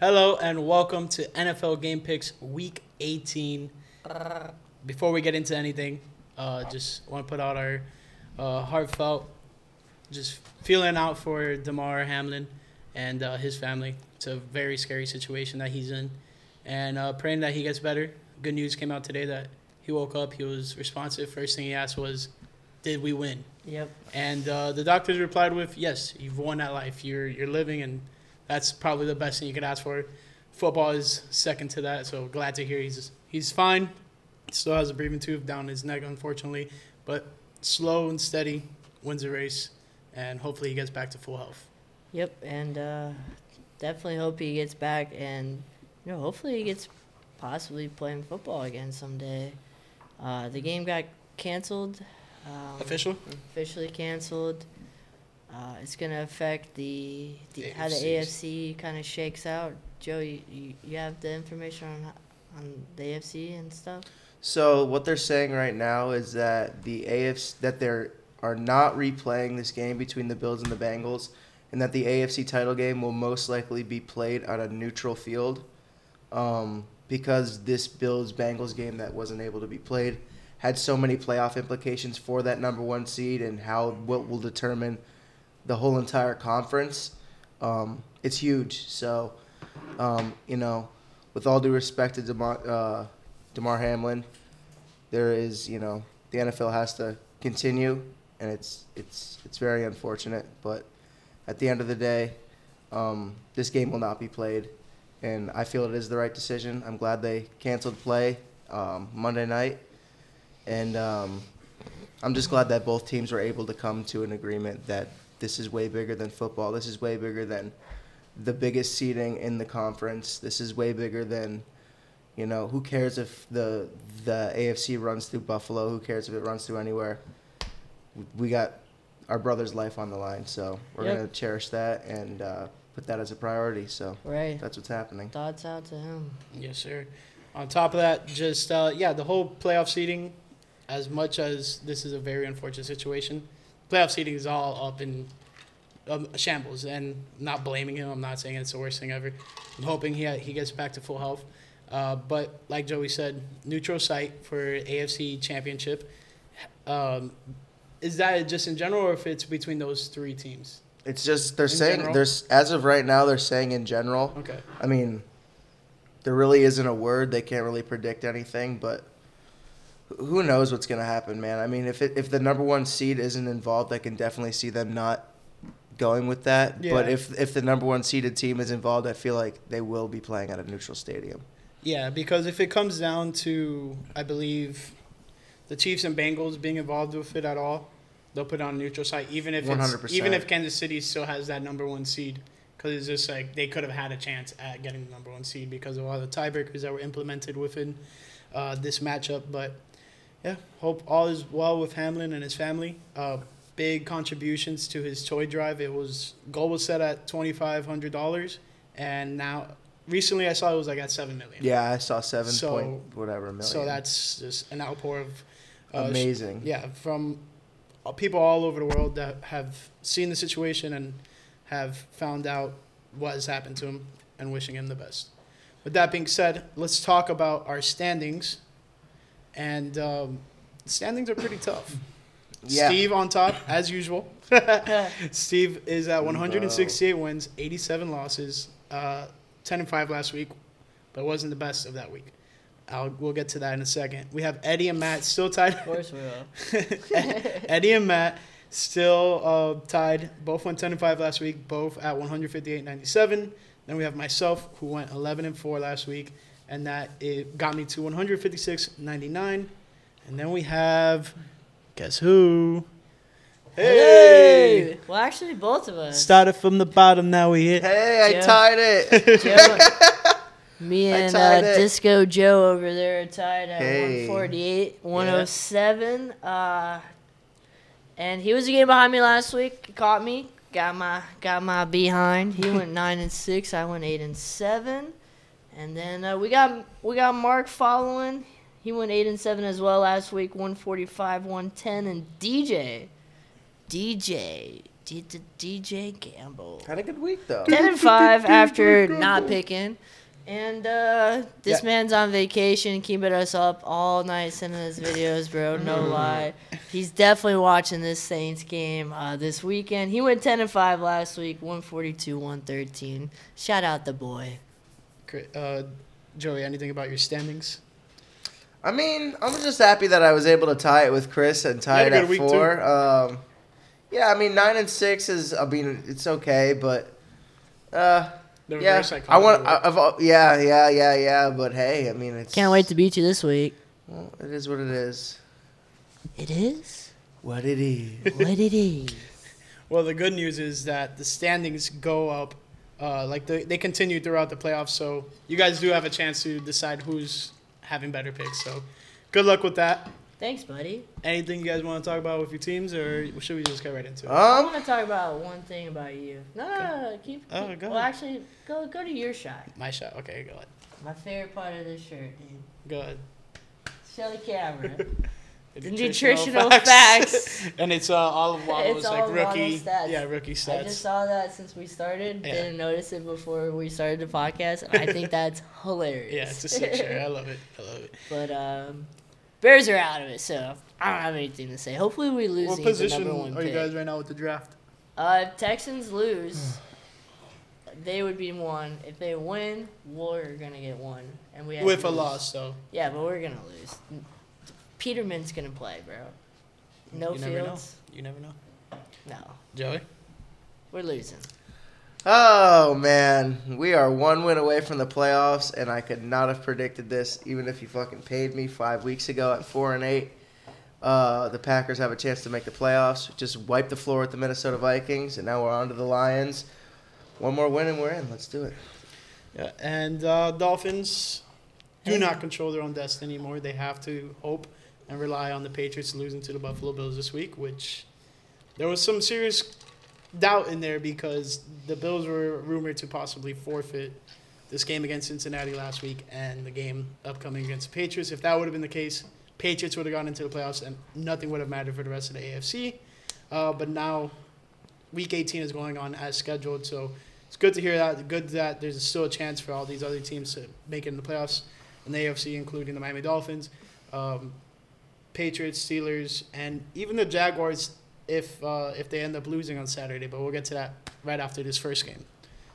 Hello and welcome to NFL Game Picks Week 18. Before we get into anything, uh, just want to put out our uh, heartfelt, just feeling out for Damar Hamlin and uh, his family. It's a very scary situation that he's in, and uh, praying that he gets better. Good news came out today that he woke up, he was responsive. First thing he asked was, "Did we win?" Yep. And uh, the doctors replied with, "Yes, you've won that life. You're you're living, and that's probably the best thing you could ask for. Football is second to that. So glad to hear he's he's fine. Still has a breathing tube down his neck, unfortunately, but slow and steady wins the race, and hopefully he gets back to full health. Yep. And uh, definitely hope he gets back and you know hopefully he gets possibly playing football again someday. Uh, the game got canceled. Um, Official? Officially canceled. Uh, it's gonna affect the, the how the AFC kind of shakes out. Joe, you, you, you have the information on on the AFC and stuff. So what they're saying right now is that the AFC that they are not replaying this game between the Bills and the Bengals, and that the AFC title game will most likely be played on a neutral field, um, because this Bills Bengals game that wasn't able to be played had so many playoff implications for that number one seed and how what will determine the whole entire conference. Um, it's huge. So, um, you know, with all due respect to Damar, uh, Damar Hamlin, there is, you know, the NFL has to continue, and it's it's it's very unfortunate. But at the end of the day, um, this game will not be played, and I feel it is the right decision. I'm glad they canceled play um, Monday night, and um, I'm just glad that both teams were able to come to an agreement that this is way bigger than football. This is way bigger than the biggest seating in the conference. This is way bigger than, you know, who cares if the the AFC runs through Buffalo? Who cares if it runs through anywhere? We got our brother's life on the line, so we're Yep. gonna cherish that and uh, put that as a priority. So Right. that's what's happening. Thoughts out to him. Yes, sir. On top of that, just uh, yeah, the whole playoff seating. As much as this is a very unfortunate situation, playoff seating is all up in um, shambles. And not blaming him. I'm not saying it's the worst thing ever. I'm hoping he he gets back to full health. Uh, but like Joey said, neutral site for AFC Championship. Um, is that just in general, or if it's between those three teams? It's just they're In saying general? there's as of right now they're saying in general. Okay. I mean, there really isn't a word. They can't really predict anything, but who knows what's gonna happen, man? I mean, if it, if the number one seed isn't involved, I can definitely see them not going with that. But if if the number one seeded team is involved, I feel like they will be playing at a neutral stadium. Yeah, because if it comes down to, I believe, the Chiefs and Bengals being involved with it at all, they'll put it on a neutral site, even if it's, 100%. even if Kansas City still has that number one seed, because it's just like they could have had a chance at getting the number one seed because of all the tiebreakers that were implemented within uh, this matchup. But yeah, hope all is well with Hamlin and his family. Uh, big contributions to his toy drive. It was goal was set at twenty five hundred dollars, and now recently I saw it was like at seven million. Yeah, I saw seven So- point whatever million. So that's just an outpour of uh, amazing. yeah, from people all over the world that have seen the situation and have found out what has happened to him and wishing him the best. With that being said, let's talk about our standings. And um, standings are pretty tough. Yeah. Steve on top, as usual. Steve is at 168 wins, 87 losses, uh, 10 and 5 last week, but it wasn't the best of that week. I'll, we'll get to that in a second. We have Eddie and Matt still tied. Of course we will. Eddie and Matt still uh, tied. Both went 10 and 5 last week, both at 158.97. Then we have myself, who went 11 and 4 last week, and that it got me to 156.99. And then we have, guess who? Hey! Well, actually, both of us. Started from the bottom, now we hit. Hey, I Yeah. tied it. Joe, me and uh, it. Disco Joe over there tied at Hey. 148, 107. Uh, and he was a game behind me last week. He caught me. Got my got my behind. He went nine and six. I went eight and seven. And then uh, we got we got Mark following. He went eight and seven as well last week. 145, 110, and DJ, DJ D- D- DJ Gamble. Had a good week though. 10 and 5 after not picking. And uh, this Yeah. man's on vacation, keeping us up all night, sending us videos, bro. No lie. He's definitely watching this Saints game uh, this weekend. He went 10 and 5 last week, 142, 113. Shout out the boy. Cri- Uh, Joey, anything about your standings? I mean, I'm just happy that I was able to tie it with Chris and tie You it at four. Um, yeah, I mean nine and six is. I mean it's okay, but uh, The yeah, I want. psychology I, work. I've, yeah, yeah, yeah, yeah. But hey, I mean it's. Can't wait to beat you this week. Well, it is what it is. It is What it is. what it is. Well, the good news is that the standings go up. Uh, like the, they continue throughout the playoffs, so you guys do have a chance to decide who's having better picks. So, good luck with that. Thanks, buddy. Anything you guys want to talk about with your teams, or should we just get right into it? I Um, want to talk about one thing about you. No, no, no, no. Keep. Oh, keep- go well, ahead. actually, go go to your shot. My shot. Okay, go ahead. My favorite part of this shirt, dude. Go ahead. Show the camera. The The nutritional facts. and it's uh, all of Waddle's like rookie. Stats. Yeah, rookie stats. I just saw that since we started. Yeah. Didn't notice it before we started the podcast, and I think that's hilarious. yeah, it's a sick shirt. I love it. I love it. but um, Bears are out of it, so I don't have anything to say. Hopefully, we lose. What position are you guys right now with the draft? Uh, if Texans lose, they would be one. If they win, we're gonna get one, and we have With to a lose. loss, though. Yeah, but we're gonna lose. Peterman's gonna play, bro. No you never know. fields. You never know. No, Joey? we're losing. Oh man, we are one win away from the playoffs, and I could not have predicted this, even if you fucking paid me five weeks ago at four and eight. Uh, the Packers have a chance to make the playoffs. Just wipe the floor with the Minnesota Vikings, and now we're on to the Lions. One more win and we're in. Let's do it. Yeah, and uh, Dolphins do Hey. not control their own destiny anymore. They have to hope and rely on the Patriots losing to the Buffalo Bills this week, which there was some serious doubt in there because the Bills were rumored to possibly forfeit this game against Cincinnati last week and the game upcoming against the Patriots. If that would have been the case, Patriots would have gone into the playoffs and nothing would have mattered for the rest of the AFC. Uh, but now, Week 18 is going on as scheduled, so it's good to hear that. Good that there's still a chance for all these other teams to make it in the playoffs in the AFC, including the Miami Dolphins, um, Patriots, Steelers, and even the Jaguars if uh, if they end up losing on Saturday. But we'll get to that right after this first game.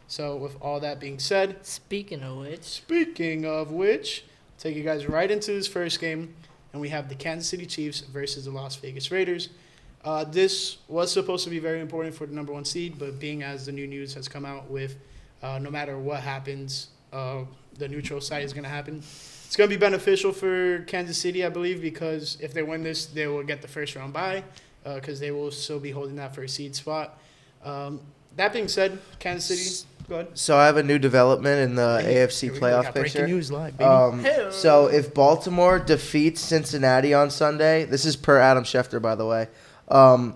So with all that being said, Speaking of which, Speaking of which, take you guys right into this first game, and we have the Kansas City Chiefs versus the Las Vegas Raiders. Uh, this was supposed to be very important for the number one seed, but being as the new news has come out with, uh, no matter what happens, uh, the neutral site is going to happen. It's going to be beneficial for Kansas City, I believe, because if they win this, they will get the first round bye, because they will still be holding that first seed spot. Um, that being said, Kansas City, go ahead. So I have a new development in the Here AFC we go. We playoff picture. Breaking news live, baby. Um, Hey. so if Baltimore defeats Cincinnati on Sunday, this is per Adam Schefter, by the way. Um,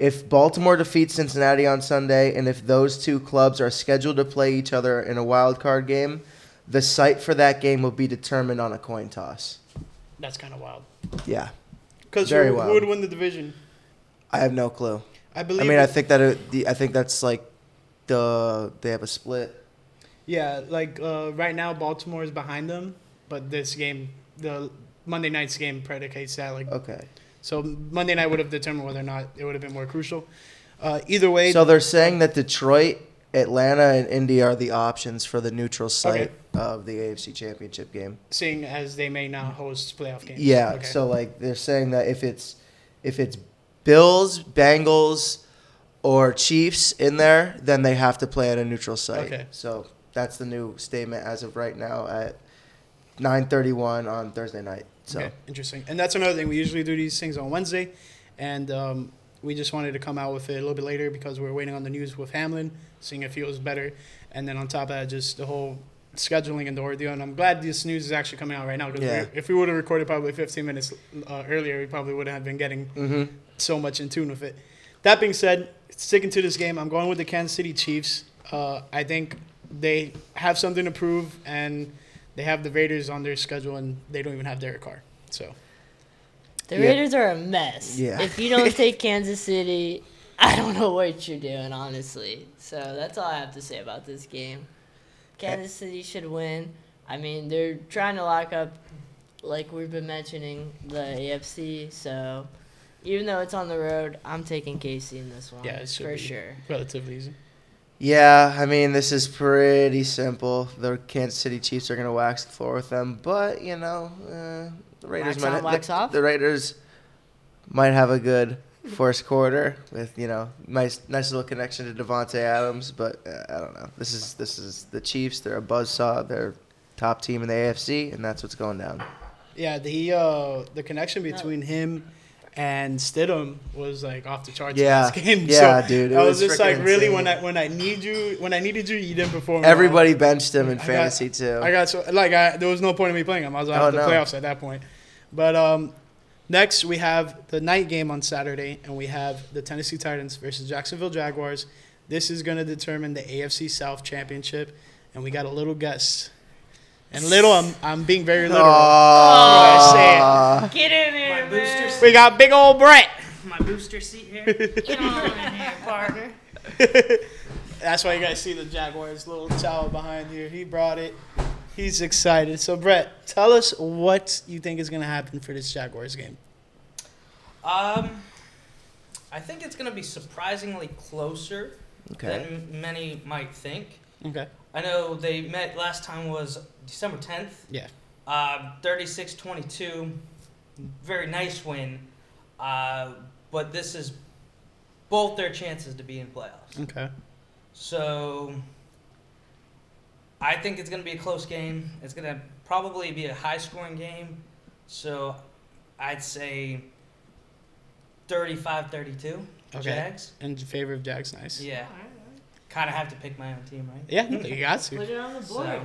if Baltimore defeats Cincinnati on Sunday, and if those two clubs are scheduled to play each other in a wild card game, the site for that game will be determined on a coin toss. That's kind of wild. Yeah, Because Very who, who wild. would win the division? I have no clue. I believe. I mean, I think that it, the, I think that's like the they have a split. yeah, like uh, right now, Baltimore is behind them, but this game, the Monday night's game, predicates that. Like, Okay. so Monday night would have determined whether or not it would have been more crucial. Uh, either way, So they're saying that Detroit, Atlanta, and Indy are the options for the neutral site Okay. of the AFC Championship game. seeing as they may not host playoff games. Yeah. Okay. So like they're saying that if it's if it's Bills, Bengals, or Chiefs in there, then they have to play at a neutral site. Okay. So that's the new statement as of right now at 9:31 on Thursday night. So Okay, interesting. And that's another thing. We usually do these things on Wednesday, and um, we just wanted to come out with it a little bit later because we are waiting on the news with Hamlin, seeing if he was better, and then on top of that, just the whole scheduling and the ordeal. And I'm glad this news is actually coming out right now because Yeah. if we would have recorded probably 15 minutes uh, earlier, we probably wouldn't have been getting hmm so much in tune with it. That being said, sticking to this game, I'm going with the Kansas City Chiefs. Uh, I think they have something to prove, and they have the Raiders on their schedule, and they don't even have Derek Carr. So. The Yeah. Raiders are a mess. Yeah. If you don't take Kansas City, I don't know what you're doing, honestly. So that's all I have to say about this game. Kansas City should win. I mean, they're trying to lock up, like we've been mentioning, the AFC. So even though it's on the road, I'm taking KC in this one. Yeah, it should for be. sure. Relatively easy. Yeah, I mean this is pretty simple. The Kansas City Chiefs are gonna wax the floor with them, but you know uh, the Raiders Wax might on, wax the, off? the Raiders might have a good first quarter with you know nice nice little connection to Davante Adams, but uh, I don't know. This is this is the Chiefs. They're a buzzsaw. They're top team in the AFC, and that's what's going down. Yeah, the uh, the connection between him and Stidham was like off the charts. Yeah. in this game. Yeah, so dude, it I was was, just like, freaking really, when. I when I need you, when I needed you, you didn't perform. at all. Everybody benched him in I got- fantasy too. I got so like I, there was no point in me playing him. I was out Oh, of the no. playoffs at that point. But um, next we have the night game on Saturday, and we have the Tennessee Titans versus Jacksonville Jaguars. This is going to determine the AFC South championship, and we got a little guest. And little, I'm I'm being very literal. Aw. Get in here, My booster man. seat. We got big old Brett. My booster seat here. Get on in here, partner. That's why you guys see the Jaguars little towel behind here. He brought it. He's excited. So Brett, tell us what you think is going to happen for this Jaguars game. Um, I think it's going to be surprisingly closer Okay. than many might think. Okay. I know they met last time was December 10th. Yeah. Uh, 36-22. Very nice win. Uh, but this is both their chances to be in playoffs. Okay. So I think it's going to be a close game. It's going to probably be a high scoring game. So I'd say 35 32. Okay. Jags. In favor of Jags, nice. Yeah. Kind of have to pick my own team, right? Yeah, no, you got to. Put it on the board. So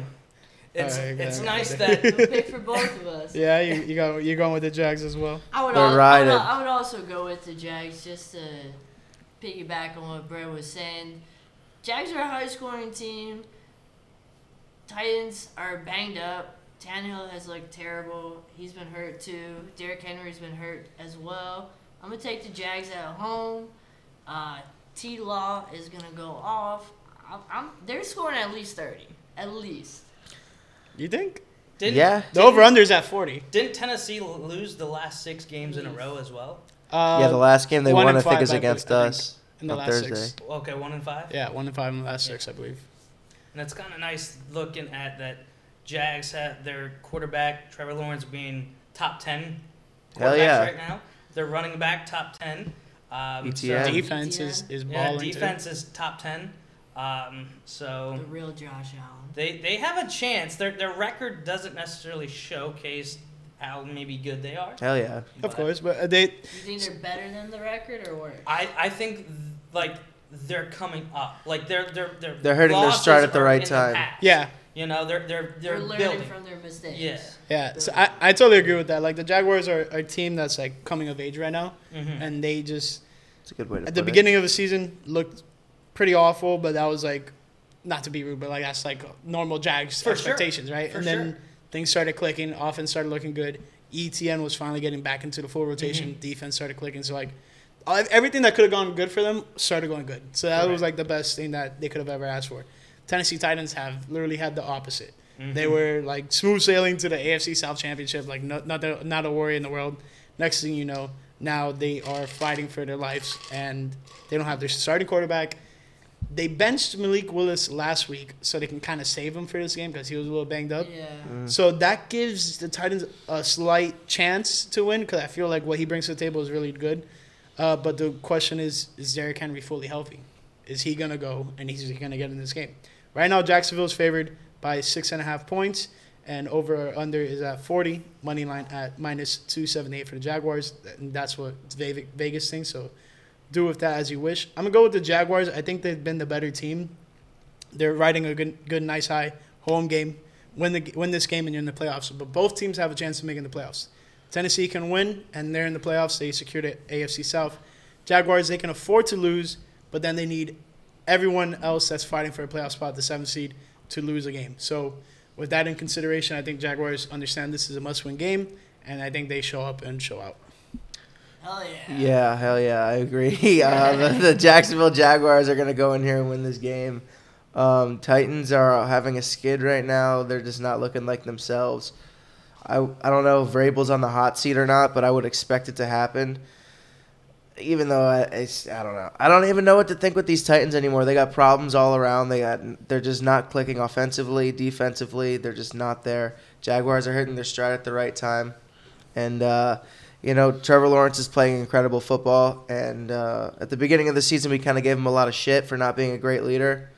it's, Alright, it's got it. nice that. We'll pick for both of us. Yeah, you you go you're going with the Jags as well. I would, They're I, would, I would also go with the Jags just to piggyback on what Brett was saying. Jags are a high scoring team. Titans are banged up. Tannehill has looked terrible. He's been hurt too. Derrick Henry's been hurt as well. I'm gonna take the Jags at home. Uh, T Law is gonna go off. I'm, I'm, they're scoring at least thirty, at least. You think? Didn't, Yeah. The over under is at 40. Didn't Tennessee lose the last six games in a row as well? Uh, yeah, the last game they won, I think, five, is I against believe- I think. us in the last Thursday. six. Okay, one and five. Yeah, one and five in the last six, I believe. And it's kind of nice looking at that. Jags have their quarterback Trevor Lawrence being top ten Hell quarterbacks yeah. right now. Their running back top ten. Um, ETN. so- Defense is is yeah, balling. too. defense is top ten. Um, so The real Josh Allen. they they have a chance. Their their record doesn't necessarily showcase how maybe good they are. Hell yeah. Of course, but uh, they You think they're better than the record or worse? I I think th- like they're coming up. Like they're they're they're They're hitting their losses stride at the right in time. past. yeah. You know they're they're They're they're learning building. from their mistakes. Yeah. Yeah, so I, I totally agree with that. Like the Jaguars are a team that's like coming of age right now, Mhm. and they just It's a good way to at put the it. beginning of the season looked pretty awful, but that was like not to be rude, but like that's like normal Jags For sure. expectations, right? For and then sure. things started clicking, offense started looking good. ETN was finally getting back into the full rotation. Mm-hmm. Defense started clicking, so like all- everything that could have gone good for them started going good. So that was like the best thing that they could have ever asked for. Tennessee Titans have literally had the opposite. They Mhm. were like smooth sailing to the AFC South Championship, like not not a, not a worry in the world. Next thing you know, now they are fighting for their lives, and they don't have their starting quarterback. They benched Malik Willis last week so they can kind of save him for this game because he was a little banged up. Yeah. Mm. So that gives the Titans a slight chance to win because I feel like what he brings to the table is really good. Uh, but the question is, is Derrick Henry fully healthy? Is he gonna go and he's gonna get in this game? Right now, Jacksonville is favored by six and a half points, and over or under is at forty. Money line at minus two seventy eight for the Jaguars, and that's what Vegas thinks. So do with that as you wish. I'm gonna go with the Jaguars. I think they've been the better team. They're riding a good, good, nice high home game. Win the win this game and you're in the playoffs. But both teams have a chance of making the playoffs. Tennessee can win and they're in the playoffs. They secured it AFC South. Jaguars they can afford to lose, but then they need everyone else that's fighting for a playoff spot, the seventh seed, to lose a game. So with that in consideration, I think Jaguars understand this is a must-win game, and I think they show up and show out. Hell yeah. Yeah, hell yeah, I agree. Uh, the, the Jacksonville Jaguars are gonna go in here and win this game. Um, Titans are having a skid right now. They're just not looking like themselves. I, I don't know if Vrabel's on the hot seat or not, but I would expect it to happen. Even though I, it's, I don't know, I don't even know what to think with these Titans anymore. They got problems all around. They got they're just not clicking offensively, defensively. They're just not there. Jaguars are hitting their stride at the right time, and uh, you know Trevor Lawrence is playing incredible football. And uh, at the beginning of the season, we kind of gave him a lot of shit for not being a great leader.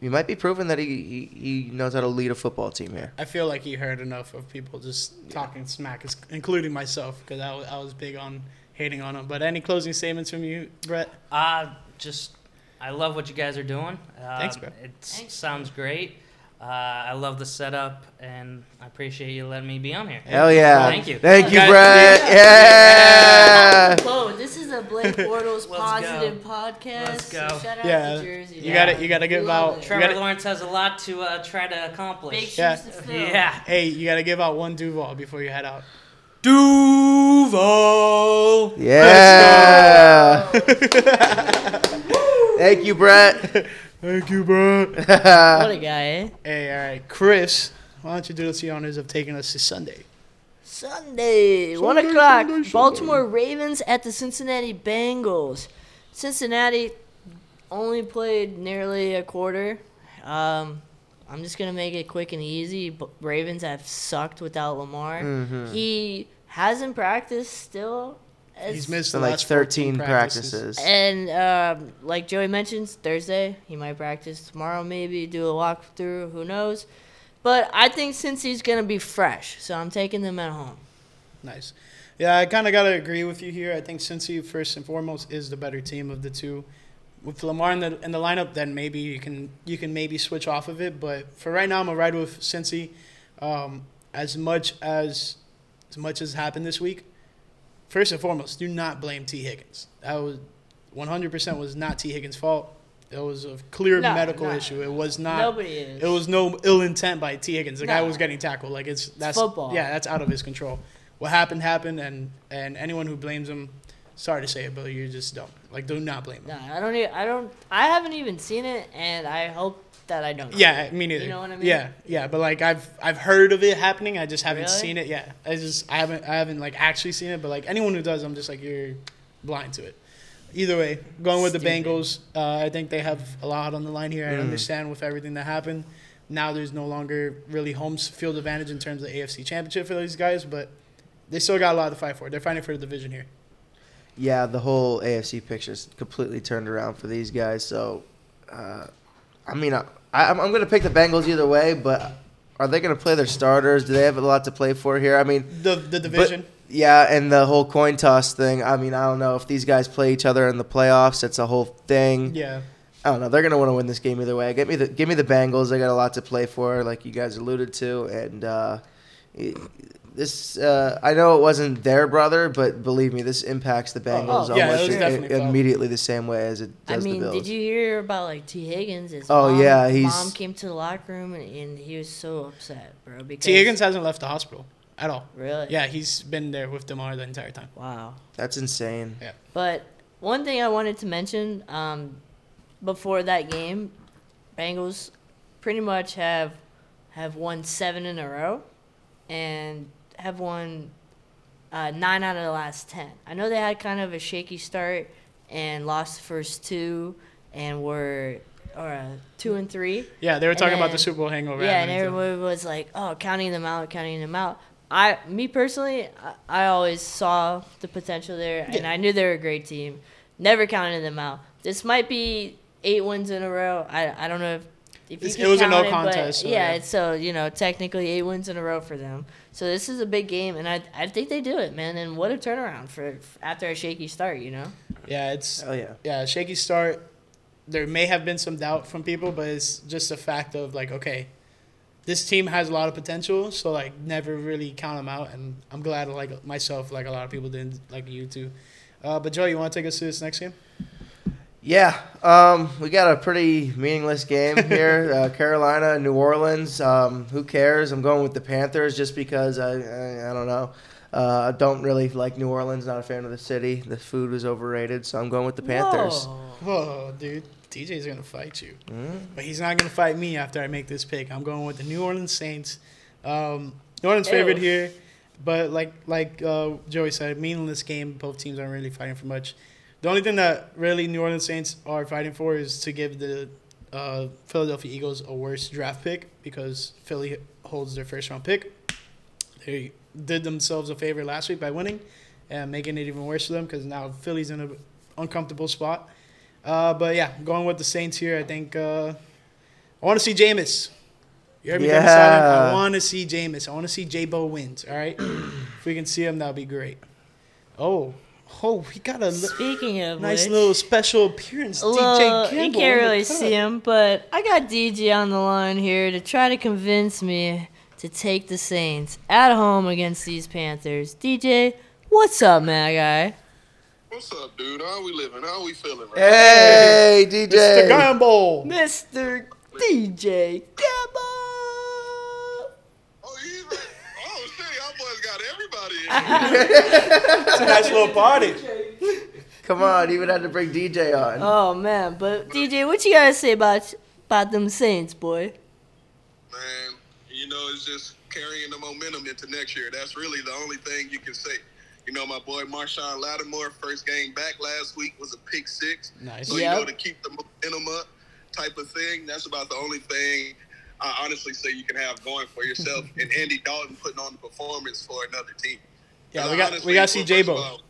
He might be proven that he, he, he knows how to lead a football team here. I feel like he heard enough of people just talking smack, including myself, because I was, I was big on hating on him. But any closing statements from you, Brett? Uh, just, I love what you guys are doing. Uh, Thanks, bro. It Thanks. sounds great. Uh, I love the setup, and I appreciate you letting me be on here. Hell yeah! Thank you. Thank you, Guys- Brett. Yeah. Whoa, this is a Blake Bortles Let's positive podcast. Let's go. So shout out Yeah, to Jersey. You Yeah. gotta, you gotta give Love out. it. You Trevor gotta, Lawrence has a lot to uh, try to Big accomplish. shoes Yeah. to fill. Yeah. hey, you gotta give out one Duval before you head out. Duval. Yeah. Thank you, Brett. Thank you, bro. What a guy, eh? Hey, all right, Chris. Why don't you do us the honors of taking us to Sunday? Sunday, one o'clock. Sunday, Sunday. Baltimore Ravens at the Cincinnati Bengals. Cincinnati only played nearly a quarter. Um, I'm just gonna make it quick and easy. B- Ravens have sucked without Lamar. Mhm. He hasn't practiced still. It's- He's missed So the like last 14 13 practices. And um, like Joey mentions, Thursday he might practice tomorrow, maybe do a walkthrough. Who knows? But I think since he's gonna be fresh, so I'm taking them at home. Nice. Yeah, I kind of got to agree with you here. I think Cincy, first and foremost, is the better team of the two. With Lamar in the in the lineup, then maybe you can you can maybe switch off of it. But for right now, I'm gonna ride with Cincy. Um, as much as as much as happened this week, first and foremost, do not blame T Higgins. That was 100% was not T Higgins' fault. It was a clear No, medical no. issue. It was not. Nobody is. It was no ill intent by T Higgins. The guy was getting tackled. Like it's that's football. Yeah, that's out of his control. What happened happened, and and anyone who blames him, sorry to say it, but you just don't. Like, do not blame him. No, I don't. Even, I don't. I haven't even seen it, and I hope that I don't. Yeah, me neither. You know what I mean? Yeah, yeah, but like I've I've heard of it happening. I just haven't Really? seen it. Yeah, I just I haven't I haven't like actually seen it. But like anyone who does, I'm just like you're blind to it. Either way, going with the Bengals. Uh, I think they have a lot on the line here. I Mm. understand with everything that happened. Now there's no longer really home field advantage in terms of the AFC Championship for these guys, but they still got a lot to fight for. They're fighting for the division here. Yeah, the whole AFC picture's completely turned around for these guys. So, uh, I mean, I, I'm, I'm going to pick the Bengals either way, but are they going to play their starters? Do they have a lot to play for here? I mean, The the division. yeah, and the whole coin toss thing. I mean, I don't know if these guys play each other in the playoffs. It's a whole thing. yeah. I don't know. They're going to want to win this game either way. Get me the give me the Bengals. They got a lot to play for, like you guys alluded to, and uh, this uh, I know it wasn't their brother, but believe me, this impacts the Bengals oh, yeah, almost was i- immediately the same way as it does I does mean, the Bills. did you hear about like T Higgins? His Oh, mom, yeah, he's- mom came to the locker room and, and he was so upset, bro. Because T Higgins hasn't left the hospital at all. really, Yeah, he's been there with Damar the entire time. wow. That's insane. Yeah. But one thing I wanted to mention um, before that game, Bengals pretty much have have won seven in a row, and have won uh, nine out of the last ten. I know they had kind of a shaky start and lost the first two, and were or uh, two and three. Yeah, they were talking about the Super Bowl hangover. Yeah, and everybody was like, "Oh, counting them out, counting them out." I, me personally, I, I always saw the potential there, and I knew they were a great team. Never counted them out. This might be eight wins in a row. I, I don't know if. If you it was a no but contest, so, yeah, yeah. so you know technically eight wins in a row for them. So this is a big game, and I I think they do it, man. And what a turnaround for after a shaky start, you know. Yeah, it's Oh yeah. yeah, shaky start. There may have been some doubt from people, but it's just a fact of like, okay, this team has a lot of potential, so like never really count them out. And I'm glad, like myself, like a lot of people didn't, like you too. Uh, but Joe, you want to take us to this next game? Yeah, um, we got a pretty meaningless game here. uh, Carolina, New Orleans. Um, who cares? I'm going with the Panthers just because I, I, I don't know. Uh, I don't really like New Orleans. Not a fan of the city. The food was overrated, so I'm going with the Panthers. Whoa. Whoa, dude. DJ's gonna fight you, Mm. but he's not gonna fight me after I make this pick. I'm going with the New Orleans Saints. Um, New Orleans Ew. favorite here, but like like uh, Joey said, meaningless game. Both teams aren't really fighting for much. The only thing that really New Orleans Saints are fighting for is to give the uh, Philadelphia Eagles a worse draft pick because Philly holds their first round pick. They did themselves a favor last week by winning and making it even worse for them because now Philly's in an uncomfortable spot. Uh, but yeah, going with the Saints here. I think uh, I want to see Jameis. You heard me yeah. I want to see Jameis. I want to see J Bo wins. All right, if we can see him, that'll be great. Oh, oh, we got a li- Speaking of nice which, little special appearance. a little- DJ Campbell. you can't really cut. see him, but I got DJ on the line here to try to convince me to take the Saints at home against these Panthers. DJ, what's up, my guy? What's up, dude? How we living? How we feeling? Right? Hey, Mr. DJ. Gamble. Mr. DJ Gamble. Oh, he's right. Oh, shit, y'all boys got everybody in here. It's a nice little party. Come on, even had to bring DJ on. Oh man, but DJ, what you gotta say about about them Saints, boy? Man, you know, it's just carrying the momentum into next year. That's really the only thing you can say. You know, my boy Marshon Lattimore, first game back last week was a pick six. Nice. So, Yep. you know, to keep the momentum up type of thing, that's about the only thing I honestly say you can have going for yourself. and Andy Dalton putting on the performance for another team. Yeah, And we got we got to see J Bo. all-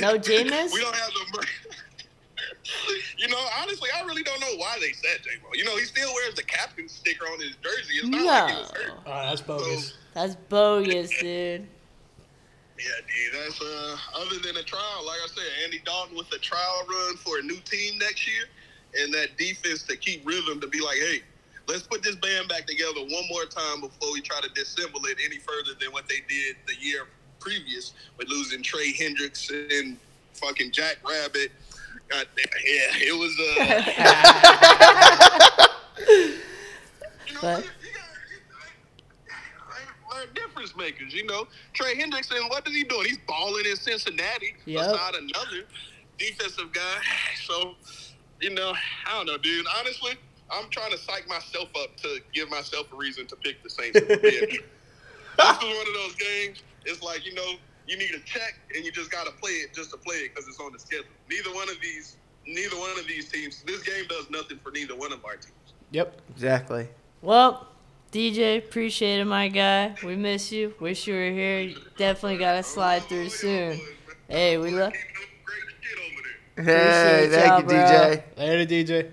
No Jameis? we don't have the. you know, honestly, I really don't know why they said J Bo. You know, he still wears the captain sticker on his jersey. It's not like he was hurt. No, Oh, that's bogus. that's bogus, dude. Yeah, dude. That's uh. Other than a trial, like I said, Andy Dalton with a trial run for a new team next year, and that defense to keep rhythm to be like, hey, let's put this band back together one more time before we try to disassemble it any further than what they did the year previous with losing Trey Hendricks and fucking Jack Rabbit. God damn, yeah, it was uh. you know, But- difference makers, you know. Trey Hendrickson, what is he doing? He's balling in Cincinnati Yep. beside another defensive guy. So, you know, I don't know, dude. Honestly, I'm trying to psych myself up to give myself a reason to pick the Saints. Yeah. this is one of those games. It's like you know, you need a check, and you just got to play it just to play it because it's on the schedule. Neither one of these, neither one of these teams. This game does nothing for neither one of our teams. Yep. Exactly. Well, DJ, appreciate it, my guy. We miss you. Wish you were here. You Definitely gotta slide through soon. Hey, we love. Great shit over there. Hey, Appreciate thank y'all, you, bro. DJ. Later, DJ.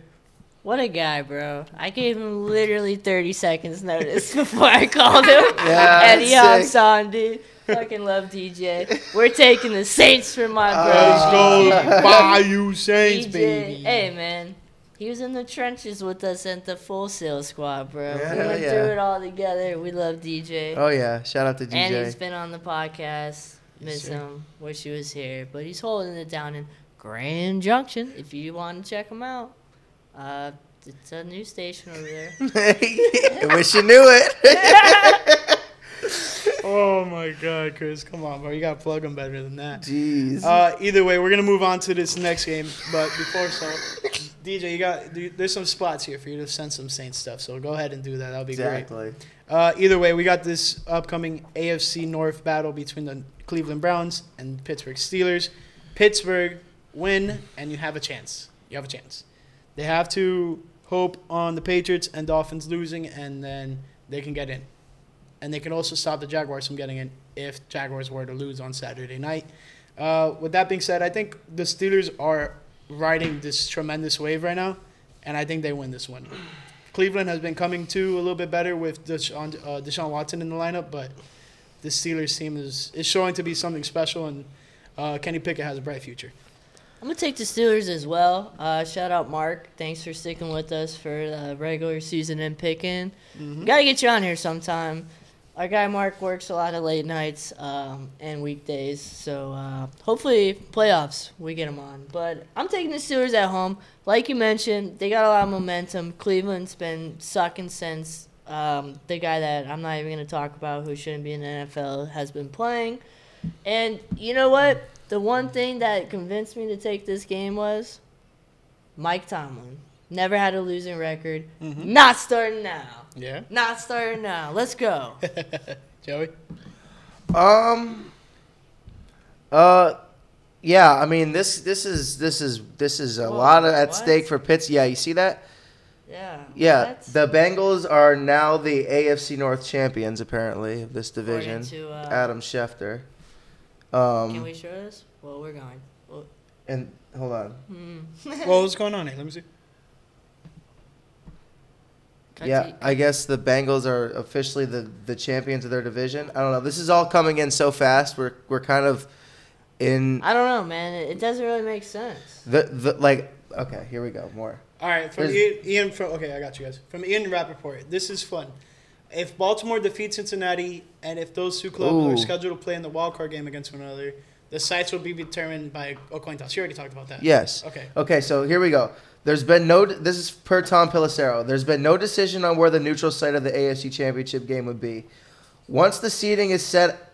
What a guy, bro. I gave him literally 30 seconds notice before I called him. Yeah, and he that's hops sick. on, dude. Fucking love DJ. We're taking the Saints for my bro. Let's go, Uh, Bayou Saints, DJ. baby. Hey, man. He was in the trenches with us at the full Sail squad, bro. we Yeah, went yeah. through it all together. We love DJ. Oh yeah, shout out to DJ. And he's DJ. been on the podcast. Miss sir. him. Wish he was here. But he's holding it down in Grand Junction. If you want to check him out, uh, it's a new station over there. I wish you knew it. Oh my God, Chris, come on, bro. You gotta plug them better than that. Jeez. Uh, either way, we're gonna move on to this next game. But before so, DJ, you got there's some spots here for you to send some Saints stuff. So go ahead and do that. That'll be great. exactly. Uh, either way, we got this upcoming AFC North battle between the Cleveland Browns and Pittsburgh Steelers. Pittsburgh win, and you have a chance. You have a chance. They have to hope on the Patriots and Dolphins losing, and then they can get in. And they can also stop the Jaguars from getting in if Jaguars were to lose on Saturday night. Uh, with that being said, I think the Steelers are riding this tremendous wave right now, and I think they win this one. Cleveland has been coming to a little bit better with Deshaun, uh, Deshaun Watson in the lineup, but the Steelers team is, is showing to be something special, and uh, Kenny Pickett has a bright future. I'm gonna take the Steelers as well. Uh, shout out Mark. Thanks for sticking with us for the regular season and picking. Got to get you on here sometime. Our guy Mark works a lot of late nights um, and weekdays, so uh, hopefully playoffs we get him on. But I'm taking the Steelers at home. Like you mentioned, they got a lot of momentum. Cleveland's been sucking since Um, the guy that I'm not even going to talk about who shouldn't be in the NFL has been playing. And you know what? The one thing that convinced me to take this game was Mike Tomlin. Never had a losing record. Mhm. Not starting now. Yeah. Not starting now. Let's go. Joey. Um. Uh. Yeah, I mean this this is this is this is a Whoa, lot of, at what? stake for Pitts. Yeah, you see that? Yeah. Yeah, what? the Bengals are now the AFC North champions apparently of this division. To, uh, Adam Schefter. Can Um, we show this? Well, we're going. Well, and hold on. hmm. Well, what's going on here? Let me see. Cut Yeah, to- I guess the Bengals are officially the, the champions of their division. I don't know. This is all coming in so fast. We're we're kind of in I don't know, man. It, it doesn't really make sense. the the like. Okay, here we go. More. All right, from There's- Ian, Ian. From okay, I got you guys. From Ian Rapoport. This is fun. If Baltimore defeats Cincinnati, and if those two clubs Ooh. are scheduled to play in the wild card game against one another, the sites will be determined by a coin toss. You already talked about that. Yes. Okay. Okay, so here we go. There's been no. This is per Tom Pelissero. There's been no decision on where the neutral site of the AFC Championship game would be. Once the seating is set,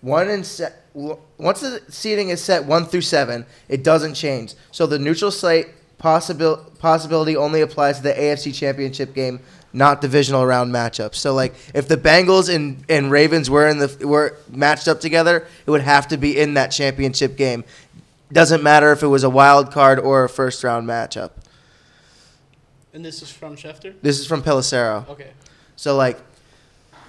one and set. Once the seating is set one through seven, it doesn't change. So the neutral site possibil, possibility only applies to the AFC Championship game, not divisional round matchups. So like if the Bengals and, and Ravens were in the were matched up together, it would have to be in that championship game. Doesn't matter if it was a wild card or a first round matchup. And this is from Schefter. This is from Pelissero. Okay. So like,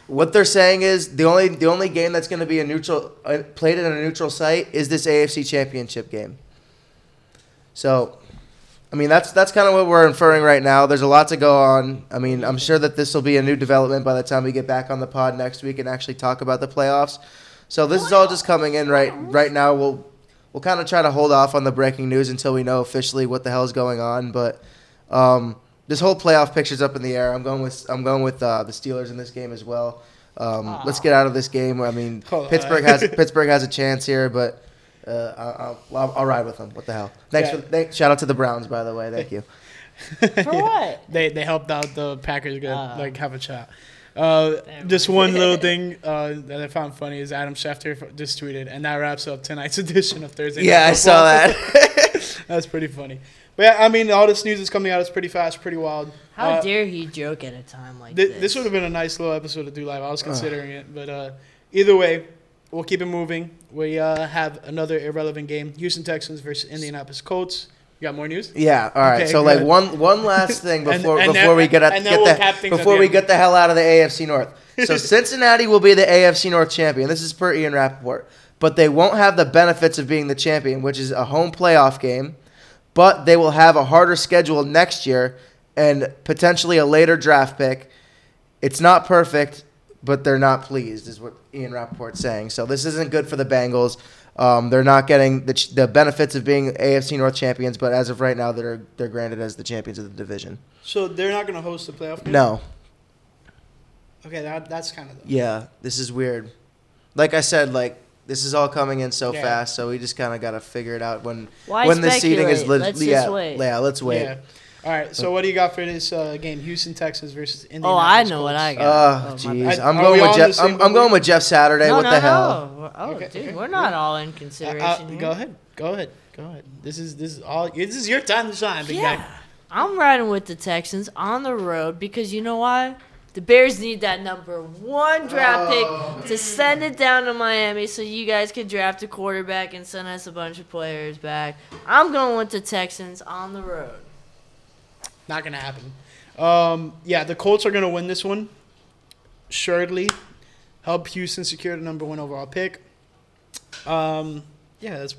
what they're saying is the only the only game that's going to be a neutral uh, played in a neutral site is this AFC Championship game. So, I mean that's that's kind of what we're inferring right now. There's a lot to go on. I mean I'm sure that this will be a new development by the time we get back on the pod next week and actually talk about the playoffs. So this is all just coming in right right now. We'll we'll kind of try to hold off on the breaking news until we know officially what the hell is going on. But um, this whole playoff picture's up in the air. I'm going with I'm going with uh, the Steelers in this game as well. Um, let's get out of this game. I mean, Pittsburgh has Pittsburgh has a chance here, but uh, I'll, I'll, I'll ride with them. What the hell? Thanks Yeah. for thank, shout out to the Browns by the way. Thank you. For what? They they helped out the Packers get Ah. like have a shot. Uh, just one little thing uh, that I found funny is Adam Schefter just tweeted, and that wraps up tonight's edition of Thursday. Night Yeah, I saw that. That's pretty funny. But yeah, I mean, all this news is coming out. It's pretty fast, pretty wild. How Uh, dare he joke at a time like Th- this? this would have been a nice little episode to do live. I was considering it, but uh, either way, we'll keep it moving. We uh, have another irrelevant game: Houston Texans versus Indianapolis Colts. You got more news? Yeah. All right. Okay, so like one one last thing before and before then- we get at, and get we'll the, cap things at before we end. get the hell out of the AFC North. So Cincinnati will be the AFC North champion. This is per Ian Rapoport. But they won't have the benefits of being the champion, which is a home playoff game. But they will have a harder schedule next year and potentially a later draft pick. It's not perfect, but they're not pleased, is what Ian Rapoport's saying. So this isn't good for the Bengals. Um, they're not getting the, ch- the benefits of being AFC North champions, but as of right now, they're they're granted as the champions of the division. So they're not going to host the playoff game. No, Okay, that, that's kind of yeah, this is weird. Like I said, like this is all coming in so Yeah. fast, so we just kind of got to figure it out when Why when the seating is speculate? lit- Let's yeah, just wait. yeah, let's wait. Yeah. All right. So what do you got for this uh, game? Houston Texas versus Indiana. Oh, I know what I got. Oh, Oh, jeez. I'm Are going with all in the Jeff. same I'm, I'm going with Jeff Saturday. no, what no, the hell? no. Oh, Okay, dude, okay. we're not all in Uh, consideration uh, here. go ahead. Go ahead. Go ahead. This is this is all. This is your time to shine, big Yeah, guy. I'm riding with the Texans on the road because you know why? The Bears need that number one draft Oh. pick to send it down to Miami so you guys can draft a quarterback and send us a bunch of players back. I'm going with the Texans on the road. Not gonna happen. Um, yeah, the Colts are gonna win this one. Assuredly, help Houston secure the number one overall pick. Um, yeah, that's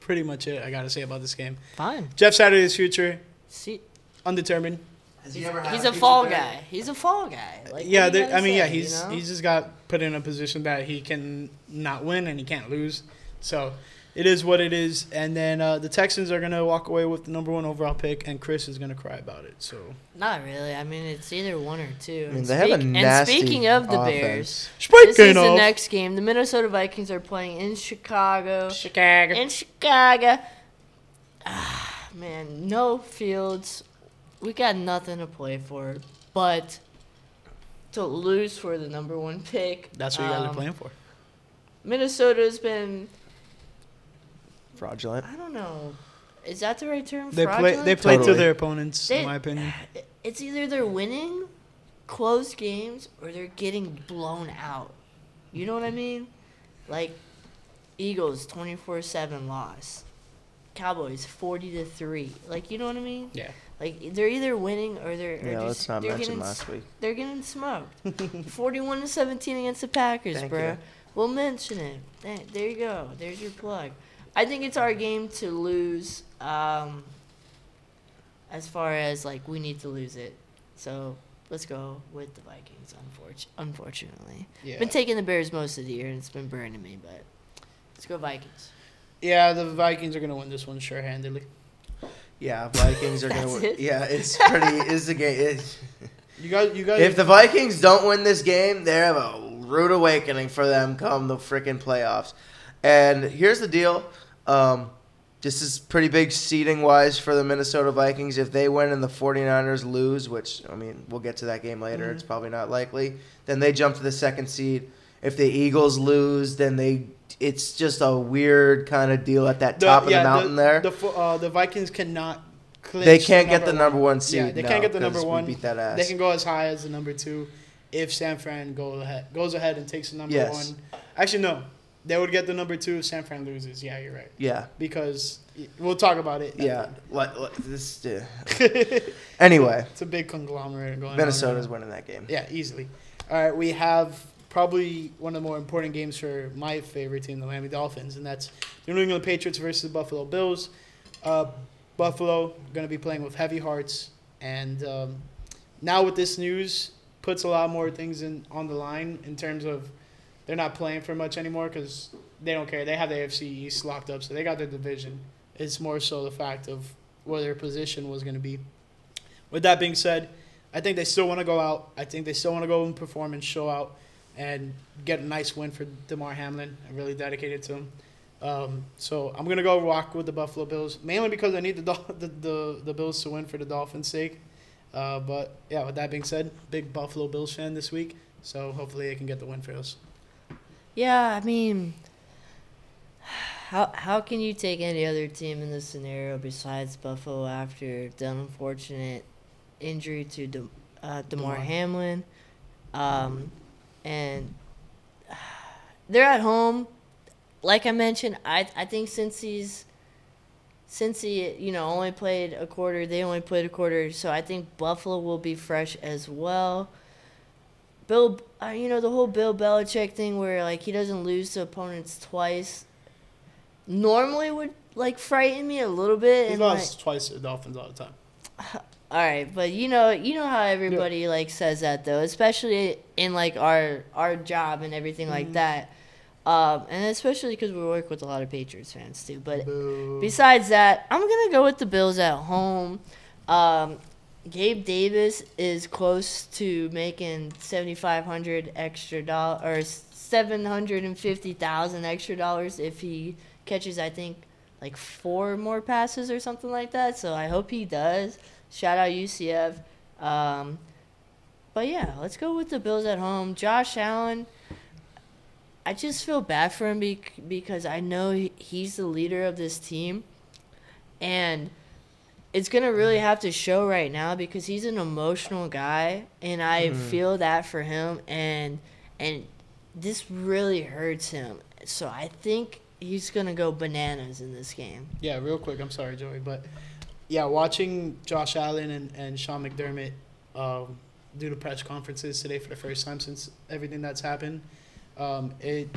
pretty much it. I gotta say about this game. Fine. Jeff Saturday's future See, undetermined. Has he ever had he's a a fall pick? guy. He's a fall guy. Like, yeah, what do you there- I gotta mean, yeah, say, you he's know? he's just got put in a position that he can not win and he can't lose. So it is what it is. And then uh, the Texans are gonna walk away with the number one overall pick, and Chris is gonna cry about it. So Not really. I mean, it's either one or two. I mean, And they have a nasty And speaking of the offense. Bears, speaking this is the of next game. The Minnesota Vikings are playing in Chicago. Chicago, In Chicago. Ah, man, no fields. We got nothing to play for. But to lose for the number one pick. That's what you guys are Um, playing for. Minnesota's been Fraudulent. I don't know. Is that the right term? They play. Fraudulent? They play to their opponents, They- in my opinion. It's either they're winning close games or they're getting blown out. You know what I mean? Like Eagles 24/7 loss. Cowboys 40 to 3. Like you know what I mean? Yeah. Like they're either winning or they're or Yeah, just, let's not they're mention getting last week. they're getting smoked. 41 to 17 against the Packers, Thank bro. you. We'll mention it. There- There you go. There's your plug. I think it's our game to lose. Um, as far as like we need to lose it, so let's go with the Vikings. Unfortunately, unfortunately, Yeah. been taking the Bears most of the year and it's been burning me, but let's go Vikings. Yeah, the Vikings are gonna win this one sure handedly. Yeah, Vikings are gonna That's win. it? Yeah, it's pretty. Is the game? It, You guys, you guys. if the Vikings don't win this game, they have a rude awakening for them come the freaking playoffs. And here's the deal. Um, this is pretty big seeding wise for the Minnesota Vikings. If they win and the 49ers lose, which, I mean, we'll get to that game later, it's probably not likely, then they jump to the second seed. If the Eagles lose, then they. It's just a weird kind of deal at that top of the mountain there. The uh, the Vikings cannot. Clinch they can't get the number one seed. Yeah, they no, can't get the number one. beat that ass. They can go as high as the number two if San Fran go ahead, goes ahead and takes the number Yes. one. Actually, no. They would get the number two if San Fran loses. Yeah, you're right. yeah. Because we'll talk about it. Yeah, the let, let- this. End. anyway, it's a big conglomerate going Minnesota's on. right winning that game. Yeah, easily. All right, we have probably one of the more important games for my favorite team, the Miami Dolphins, and that's the New England Patriots versus the Buffalo Bills. Uh, Buffalo going to be playing with heavy hearts, and um, now with this news, puts a lot more things in on the line in terms of they're not playing for much anymore because they don't care. They have the AFC East locked up, so they got their division. It's more so the fact of where their position was going to be. With that being said, I think they still want to go out. I think they still want to go and perform and show out and get a nice win for Damar Hamlin. I'm really dedicated to him. Um, so I'm gonna go rock with the Buffalo Bills, mainly because I need the the, the, the Bills to win for the Dolphins' sake. Uh, but yeah, with that being said, big Buffalo Bills fan this week, so hopefully they can get the win for us. Yeah, I mean, how how can you take any other team in this scenario besides Buffalo after the unfortunate injury to De, uh, Demar Damar. Hamlin, um, and they're at home. Like I mentioned, I I think since he's since he you know only played a quarter, they only played a quarter, so I think Buffalo will be fresh as well. Bill, uh, you know the whole Bill Belichick thing where like he doesn't lose to opponents twice. Normally would like frighten me a little bit. He and, like, lost twice to the Dolphins all the time. all right, but you know, you know how everybody like says that though, especially in like our our job and everything like that, um, and especially because we work with a lot of Patriots fans too. But Boo. besides that, I'm gonna go with the Bills at home. Um, Gabe Davis is close to making seventy five hundred extra dollars or seven hundred and fifty thousand extra dollars if he catches, I think, like four more passes or something like that. So I hope he does. Shout out UCF. Um, but yeah, let's go with the Bills at home. Josh Allen. I just feel bad for him bec- because I know he's the leader of this team, and it's gonna really have to show right now because he's an emotional guy, and I feel that for him, and and this really hurts him. So I think he's gonna go bananas in this game. Yeah, real quick. I'm sorry, Joey, but yeah, watching Josh Allen and, and Sean McDermott um, do the press conferences today for the first time since everything that's happened, um, it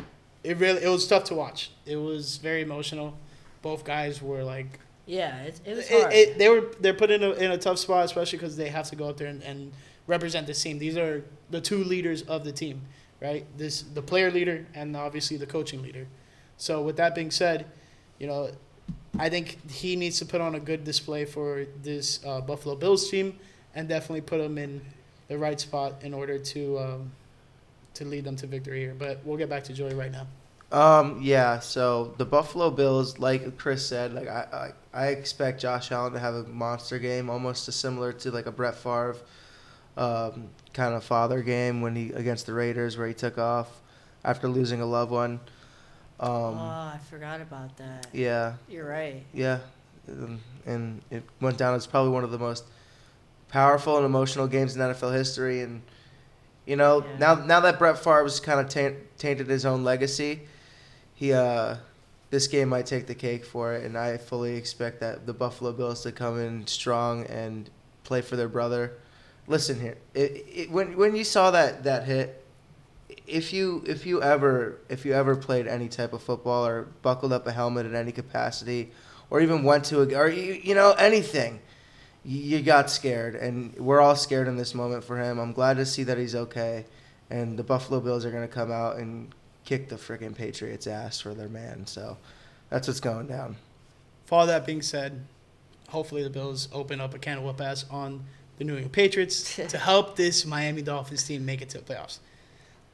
it really it was tough to watch. It was very emotional. Both guys were like, Yeah, it, it was it, hard. it, they were they're put in a in a tough spot, especially because they have to go out there and, and represent this team. These are the two leaders of the team, right? This the player leader and obviously the coaching leader. So with that being said, you know, I think he needs to put on a good display for this uh, Buffalo Bills team, and definitely put them in the right spot in order to um, to lead them to victory here. But we'll get back to Joey right now. Um, yeah. So the Buffalo Bills, like Chris said, like I, I, I expect Josh Allen to have a monster game, almost as similar to like a Brett Favre. um, kind of father game when he against the Raiders where he took off after losing a loved one. Um, oh, I forgot about that. yeah, You're right. yeah, um, and it went down as probably one of the most powerful and emotional games in NFL history. And you know, Yeah. now now that Brett Favre was kind of taint, tainted his own legacy, he uh, this game might take the cake for it. And I fully expect that the Buffalo Bills to come in strong and play for their brother. Listen here, it, it, when when you saw that that hit. If you if you ever if you ever played any type of football or buckled up a helmet in any capacity, or even went to a or you, you know anything you you got scared and we're all scared in this moment for him i'm glad to see that he's okay and the buffalo bills are going to come out and kick the freaking patriots ass for their man so that's what's going down For all that being said, hopefully the Bills open up a can of whoop ass on the New England Patriots to help this Miami Dolphins team make it to the playoffs.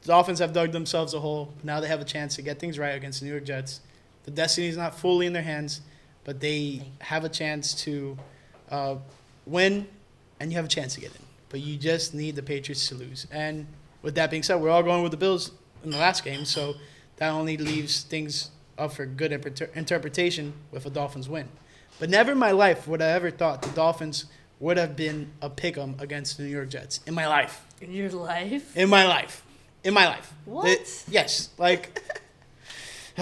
The Dolphins have dug themselves a hole. Now they have a chance to get things right against the New York Jets. The destiny is not fully in their hands, but they have a chance to uh, win, and you have a chance to get in. But you just need the Patriots to lose. And with that being said, we're all going with the Bills in the last game, so that only leaves things up for good interpre- interpretation with a Dolphins win. But never in my life would I ever thought the Dolphins would have been a pick 'em against the New York Jets. In my life. In your life? In my life. In my life. What? It- yes. Like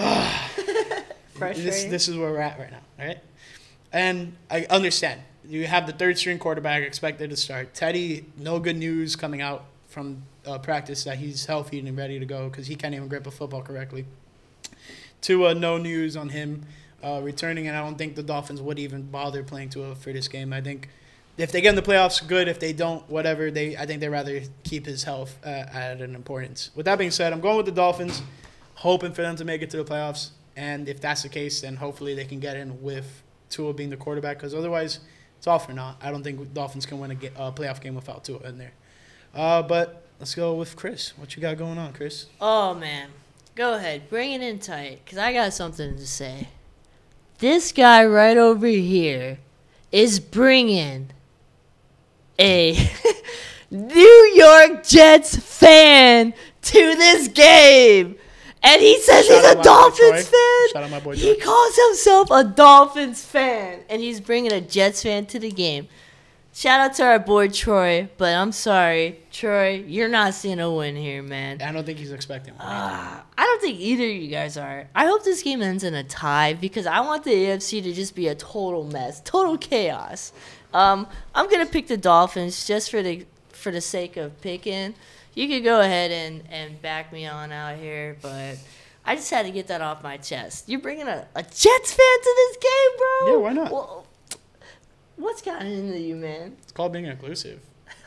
this this is where we're at right now, right? And I understand. You have the third string quarterback expected to start. Teddy, no good news coming out from uh, practice that he's healthy and ready to go because he can't even grip a football correctly. Tua, no news on him uh, returning, and I don't think the Dolphins would even bother playing Tua for this game. I think if they get in the playoffs, good. If they don't, whatever. They I think they'd rather keep his health uh, at an importance. With that being said, I'm going with the Dolphins, hoping for them to make it to the playoffs. And if that's the case, then hopefully they can get in with Tua being the quarterback. Because otherwise, it's all for naught. I don't think Dolphins can win a uh, playoff game without Tua in there. Uh, but let's go with Chris. What you got going on, Chris? Oh man, go ahead, bring it in tight, cause I got something to say. This guy right over here is bringing a New York Jets fan to this game, and he says Shout he's a Dolphins fan. Shout out my boy He calls himself a Dolphins fan, and he's bringing a Jets fan to the game. Shout out to our boy Troy, but I'm sorry, Troy, you're not seeing a win here, man. I don't think he's expecting one. Ah, I don't think either of you guys are. I hope this game ends in a tie because I want the AFC to just be a total mess, total chaos. Um, I'm gonna pick the Dolphins just for the for the sake of picking. You could go ahead and, and back me on out here, but I just had to get that off my chest. You're bringing a, a Jets fan to this game, bro? Yeah, why not? Well, what's gotten into you, man? It's called being inclusive.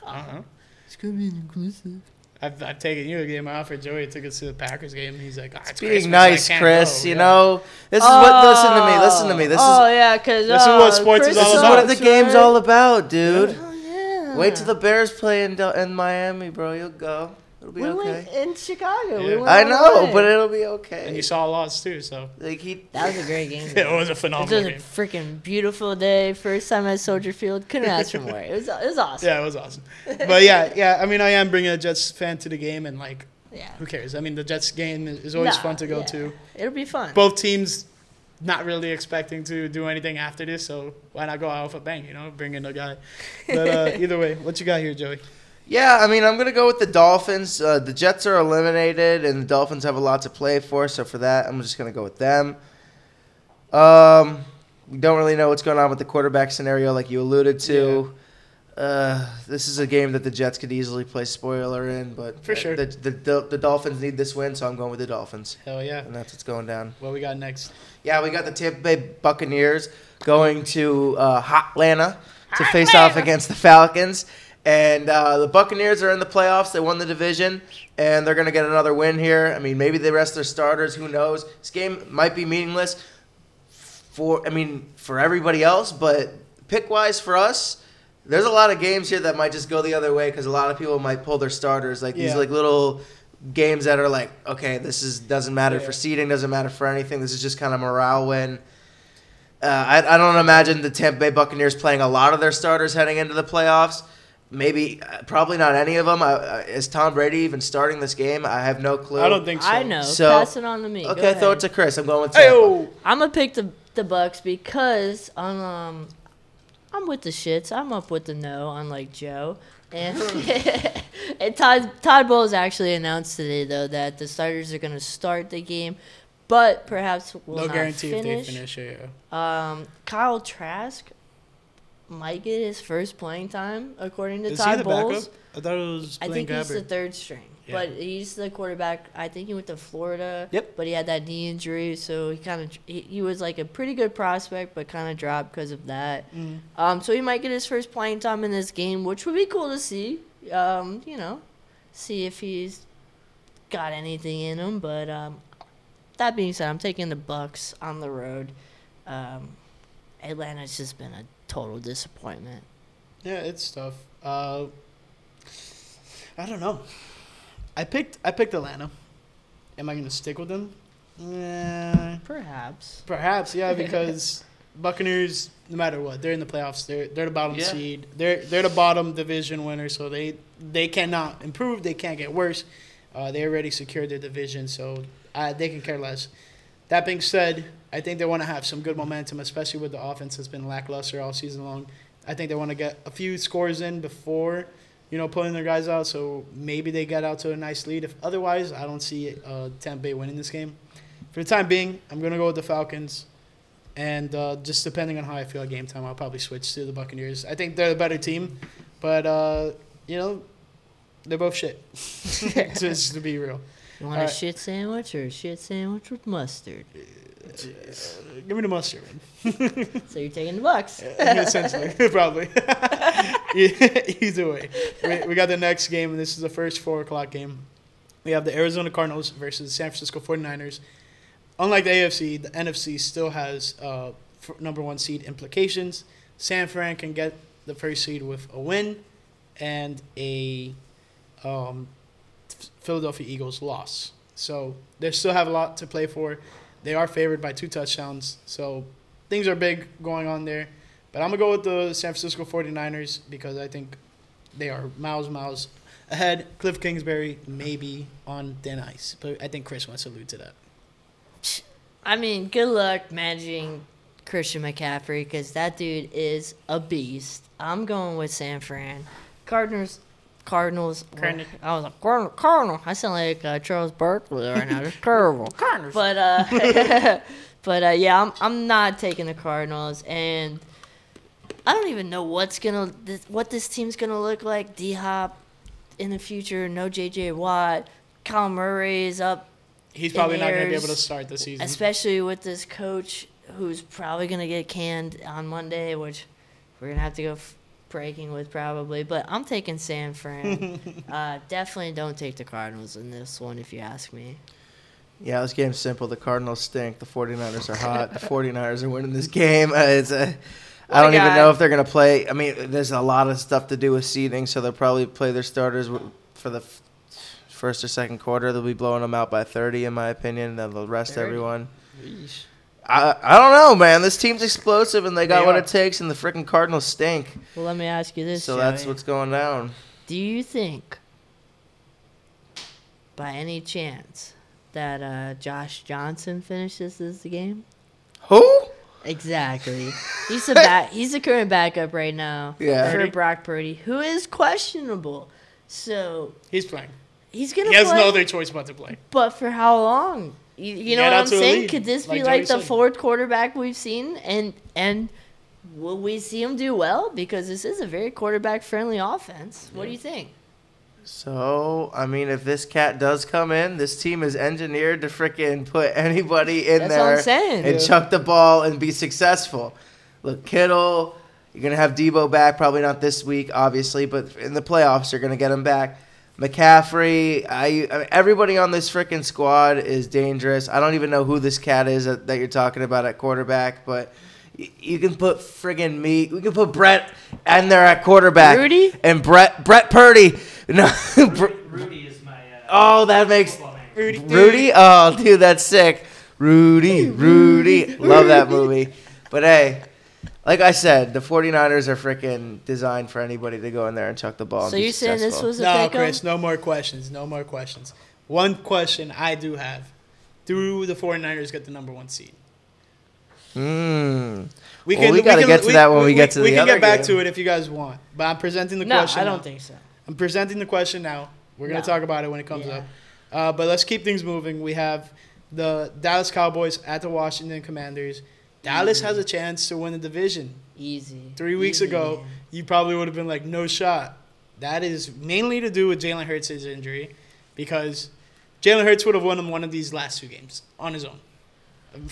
I don't know. It's gonna be inclusive. I've, I've taken you a game out for Joey. Took us to the Packers game. He's like, ah, it's being Christmas, nice chris go." you Yeah. know this is what listen to me listen to me this oh, is yeah, because this is what sports is this all is about. what the game's all about dude Oh, yeah. wait till the bears play in, in miami bro you'll go it'll be we okay went in Chicago. We Yeah. went i know way. but it'll be okay And you saw a loss too, so like he that was a great game. it was a phenomenal. It phenomenal was a game. freaking beautiful day. First time at Soldier Field. Couldn't ask for more. It was it was awesome. Yeah, it was awesome. But yeah, yeah. I mean, I am bringing a Jets fan to the game, and like, Yeah. who cares? I mean, the Jets game is is always Nah, fun to go yeah. to. It'll be fun. Both teams not really expecting to do anything after this, so why not go out with a bang? You know, bring in a guy. But uh, either way, what you got here, Joey? Yeah, I mean, I'm gonna go with the Dolphins. Uh, the Jets are eliminated, and the Dolphins have a lot to play for. So for that, I'm just gonna go with them. Um, we don't really know what's going on with the quarterback scenario, like you alluded to. Uh, this is a game that the Jets could easily play spoiler in, but For sure. the, the, the, the Dolphins need this win, so I'm going with the Dolphins, Hell yeah. and that's what's going down. What we got next? Yeah, we got the Tampa Bay Buccaneers going to uh, Hotlanta to face off against the Falcons. And uh, the Buccaneers are in the playoffs. They won the division, and they're going to get another win here. I mean, maybe they rest their starters. Who knows? This game might be meaningless for, I mean, for everybody else, but pick wise for us, there's a lot of games here that might just go the other way because a lot of people might pull their starters. Like these, like little games that are like, okay, this is doesn't matter Yeah. for seeding, doesn't matter for anything. This is just kind of morale win. Uh, I, I don't imagine the Tampa Bay Buccaneers playing a lot of their starters heading into the playoffs. Maybe, uh, probably not any of them. I, uh, is Tom Brady even starting this game? I have no clue. I don't think so. I know. So- Pass it on to me. Okay, throw it to Chris. I'm going with Tampa. Hey, I'm gonna pick the the Bucks because I'm um I'm with the shits. I'm up with the no, unlike Joe. And and Todd Todd Bowles actually announced today though that the starters are gonna start the game, but perhaps will no not guarantee finish. if they finish it. Yeah. Um, Kyle Trask might get his first playing time according to Is he Todd the Bowles. backup? I thought it was I Blaine think he's the third string, Yeah. but he's the quarterback. I think he went to Florida. Yep. But he had that knee injury, so he kind of he, he was like a pretty good prospect, but kind of dropped because of that. Mhm. Um, so he might get his first playing time in this game, which would be cool to see. Um, you know, see if he's got anything in him. But um, that being said, I'm taking the Bucks on the road. Um, Atlanta's just been a total disappointment. Yeah, it's tough. Uh, I don't know. I picked I picked Atlanta. Am I gonna stick with them? Eh, Perhaps. perhaps, yeah, because Buccaneers, no matter what, they're in the playoffs. They're they're the bottom Yeah. seed. They're they're the bottom division winner, so they they cannot improve. They can't get worse. Uh, they already secured their division, so uh, they can care less. That being said, I think they want to have some good momentum, especially with the offense that's been lackluster all season long. I think they want to get a few scores in before, you know, pulling their guys out. So maybe they get out to a nice lead. If otherwise, I don't see uh, Tampa Bay winning this game. For the time being, I'm gonna go with the Falcons, and uh, just depending on how I feel at game time, I'll probably switch to the Buccaneers. I think they're the better team, but uh, you know, they're both shit. just to be real. You want Alright. a shit sandwich or a shit sandwich with mustard? Give me the mustard. So you're taking the Bucks. Essentially, probably. Either way, we, we got the next game, and this is the first four o'clock game. We have the Arizona Cardinals versus the San Francisco 49ers. Unlike the AFC, the NFC still has uh, f- number one seed implications. San Fran can get the first seed with a win and a um, Philadelphia Eagles loss. So they still have a lot to play for. They are favored by two touchdowns. So things are big going on there. But I'm going to go with the San Francisco 49ers because I think they are miles, miles ahead. Cliff Kingsbury maybe on thin ice. But I think Chris wants to allude to that. I mean, good luck managing Christian McCaffrey because that dude is a beast. I'm going with San Fran. Cardinals. Cardinals. Cardinal. I was like, Cardinal. Cardinal. I sound like uh, Charles Barkley right now. Terrible. Cardinals. But, uh, but uh, yeah, I'm, I'm not taking the Cardinals. And I don't even know what's gonna this, what this team's gonna look like. D Hop in the future. No J.J. Watt. Kyler Murray is up He's probably not going to be able to start the season. especially with this coach who's probably going to get canned on Monday, which we're going to have to go f- breaking with probably. But I'm taking San Fran. uh, definitely don't take the Cardinals in this one, if you ask me. Yeah, this game's simple. The Cardinals stink. The 49ers are hot. the 49ers are winning this game. Uh, it's a, I don't My even know if they're going to play. I mean, there's a lot of stuff to do with seeding, so they'll probably play their starters for the f- first or second quarter. They'll be blowing them out by 30, in my opinion. Then they'll rest 30? everyone. I, I don't know, man. This team's explosive, and they got They what are. it takes, and the freaking Cardinals stink. Well, let me ask you this, So that's Joey. what's going down. Do you think, by any chance, that uh, Josh Johnson finishes this game? Who? Exactly. He's a back. He's the current backup right now Yeah. for Purdy? Brock Purdy, who is questionable. So He's playing. he's gonna He has play, no other choice but to play. but for how long? You, you know what I'm saying? Could this be like like the said. fourth quarterback we've seen? And and will we see him do well? Because this is a very quarterback friendly offense. What do you think? So, I mean, if this cat does come in, this team is engineered to frickin' put anybody in That's there what I'm saying. and Yeah. chuck the ball and be successful. Look, Kittle, you're going to have Deebo back, probably not this week, obviously, but in the playoffs, you're going to get him back. McCaffrey, I, I mean, everybody on this freaking squad is dangerous. I don't even know who this cat is that, that you're talking about at quarterback, but y- you can put friggin' me. We can put Brett and there at quarterback. Rudy? and Brett Brett Purdy. No, Br- Rudy is my. Uh, oh, that makes football. Rudy. Rudy. Oh, dude, that's sick. Rudy, Rudy, love that movie. But hey, Like I said, the 49ers are freaking designed for anybody to go in there and chuck the ball. So you're saying this was a No, pick 'em? Chris, no more questions. No more questions. One question I do have. Do the 49ers get the number one seed? Mm. We Well, we gotta get to that when we get to we the can other get back game. to it if you guys want. But I'm presenting the No, question. I don't now. think so. I'm presenting the question now. We're gonna No. talk about it when it comes Yeah. up. Uh, but let's keep things moving. We have the Dallas Cowboys at the Washington Commanders. Dallas has a chance to win the division. Easy. Three weeks Easy, ago, you probably would have been like, no shot. That is mainly to do with Jalen Hurts' injury because Jalen Hurts would have won him one of these last two games on his own.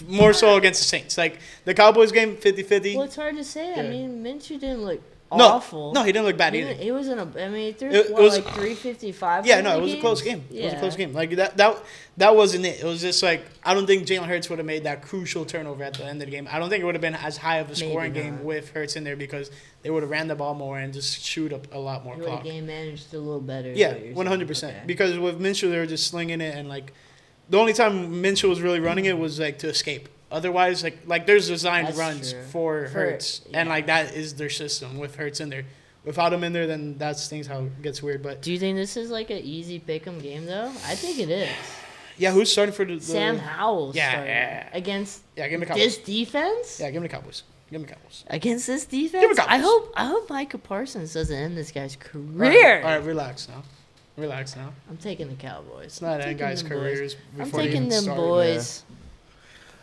More so against the Saints. Like the Cowboys game, 50 50. Well, it's hard to say. I mean, Minshew didn't look No, awful. No, he didn't look bad he, either. he was in a. I mean, he threw It- it was- like three fifty five. Yeah, no, it was a close game. It was a close game. Like that, that, that wasn't it. It was just like I don't think Jalen Hurts would have made that crucial turnover at the end of the game. I don't think it would have been as high of a scoring game with Hurts in there because they would have ran the ball more and just shoot up a lot more clock. game managed a little better. Yeah, what one hundred percent. Because with Minshew, they were just slinging it, and like the only time Minshew was really running it was like to escape. Otherwise, like like there's designed That's runs true. for For- Hurts, and like that is their system with Hurts in there. Without him in there, then that's things how it gets weird. But Do you think this is like an easy pick'em game though? I think it is. yeah, who's starting for the, the Sam Howell Yeah, starting yeah. against Yeah, give me Cowboys. this defense. Yeah, give me the Cowboys. Give me the Cowboys. Against this defense, give me defense, I hope I hope Micah Parsons doesn't end this guy's career. right, all right, relax now. Relax now. I'm taking the Cowboys. It's not end guys' careers I'm taking them boys.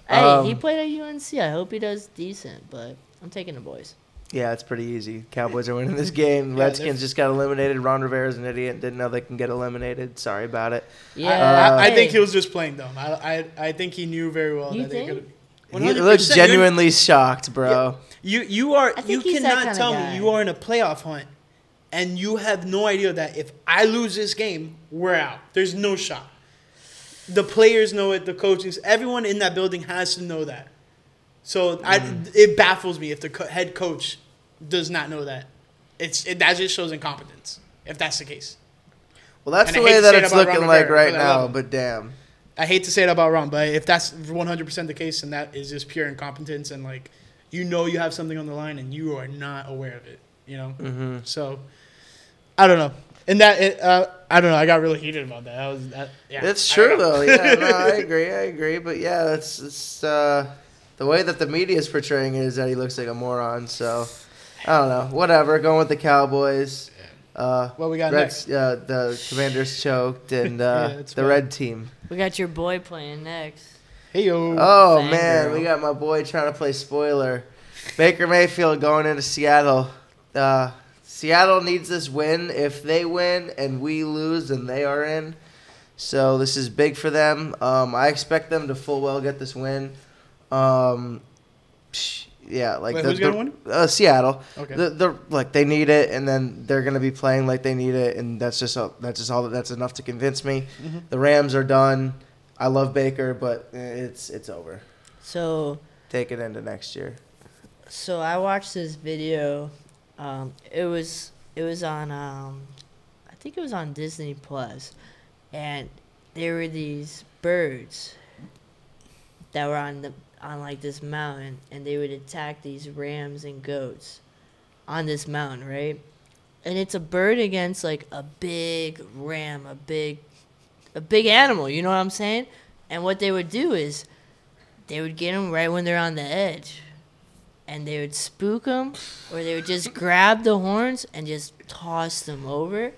Hey, Um, he played at UNC. I hope he does decent, but I'm taking the boys. Yeah, it's pretty easy. Cowboys are winning this game. Yeah, Redskins they're- just got eliminated. Ron Rivera's an idiot. Didn't know they can get eliminated. Sorry about it. Yeah, I, I think he was just playing dumb. I, I, I think he knew very well You that they could. He looks genuinely shocked, bro. You you are you think he's that cannot tell me you are in a playoff hunt, and you have no idea that if I lose this game, we're out. There's no shot. The players know it. The coaches, everyone in that building has to know that. So I, Mm. it baffles me if the co- head coach does not know that. It's it, that just shows incompetence if that's the case. Well, that's And the way that it it's looking Ron like Rivera, right I now. But damn, I hate to say it about Ron, but if that's 100% the case, then that is just pure incompetence and like you know you have something on the line and you are not aware of it. You know. hmm So I don't know. And that it, uh, I don't know. I got really heated about that. That was that. Yeah, it's true don't though. Yeah, no, I agree. I agree. But yeah, it's it's uh, the way that the media is portraying it is that he looks like a moron. So I don't know. Whatever. Going with the Cowboys. Uh, What we got Reds, uh, the Commanders choked, and uh, Yeah, the fine. red team. we got your boy playing next. Hey yo. Oh Fangirl. man, we got my boy trying to play spoiler. Baker Mayfield going into Seattle. Uh, Seattle needs this win. If they win and we lose, then they are in. So this is big for them. Um, I expect them to full well get this win. Um, yeah, like Wait, the, who's gonna win? Uh, Seattle. Okay. The, the like they need it, and then they're gonna be playing like they need it, and that's just all, that's just all that's enough to convince me. Mhm. The Rams are done. I love Baker, but it's it's over. So Take it into next year. so I watched this video. Um, it was it was on um, I think it was on Disney Plus, and there were these birds that were on the on like this mountain, and they would attack these rams and goats on this mountain, right? And it's a bird against like a big ram, a big a big animal. You know what I'm saying? And what they would do is they would get them right when they're on the edge and they would spook them or they would just grab the horns and just toss them over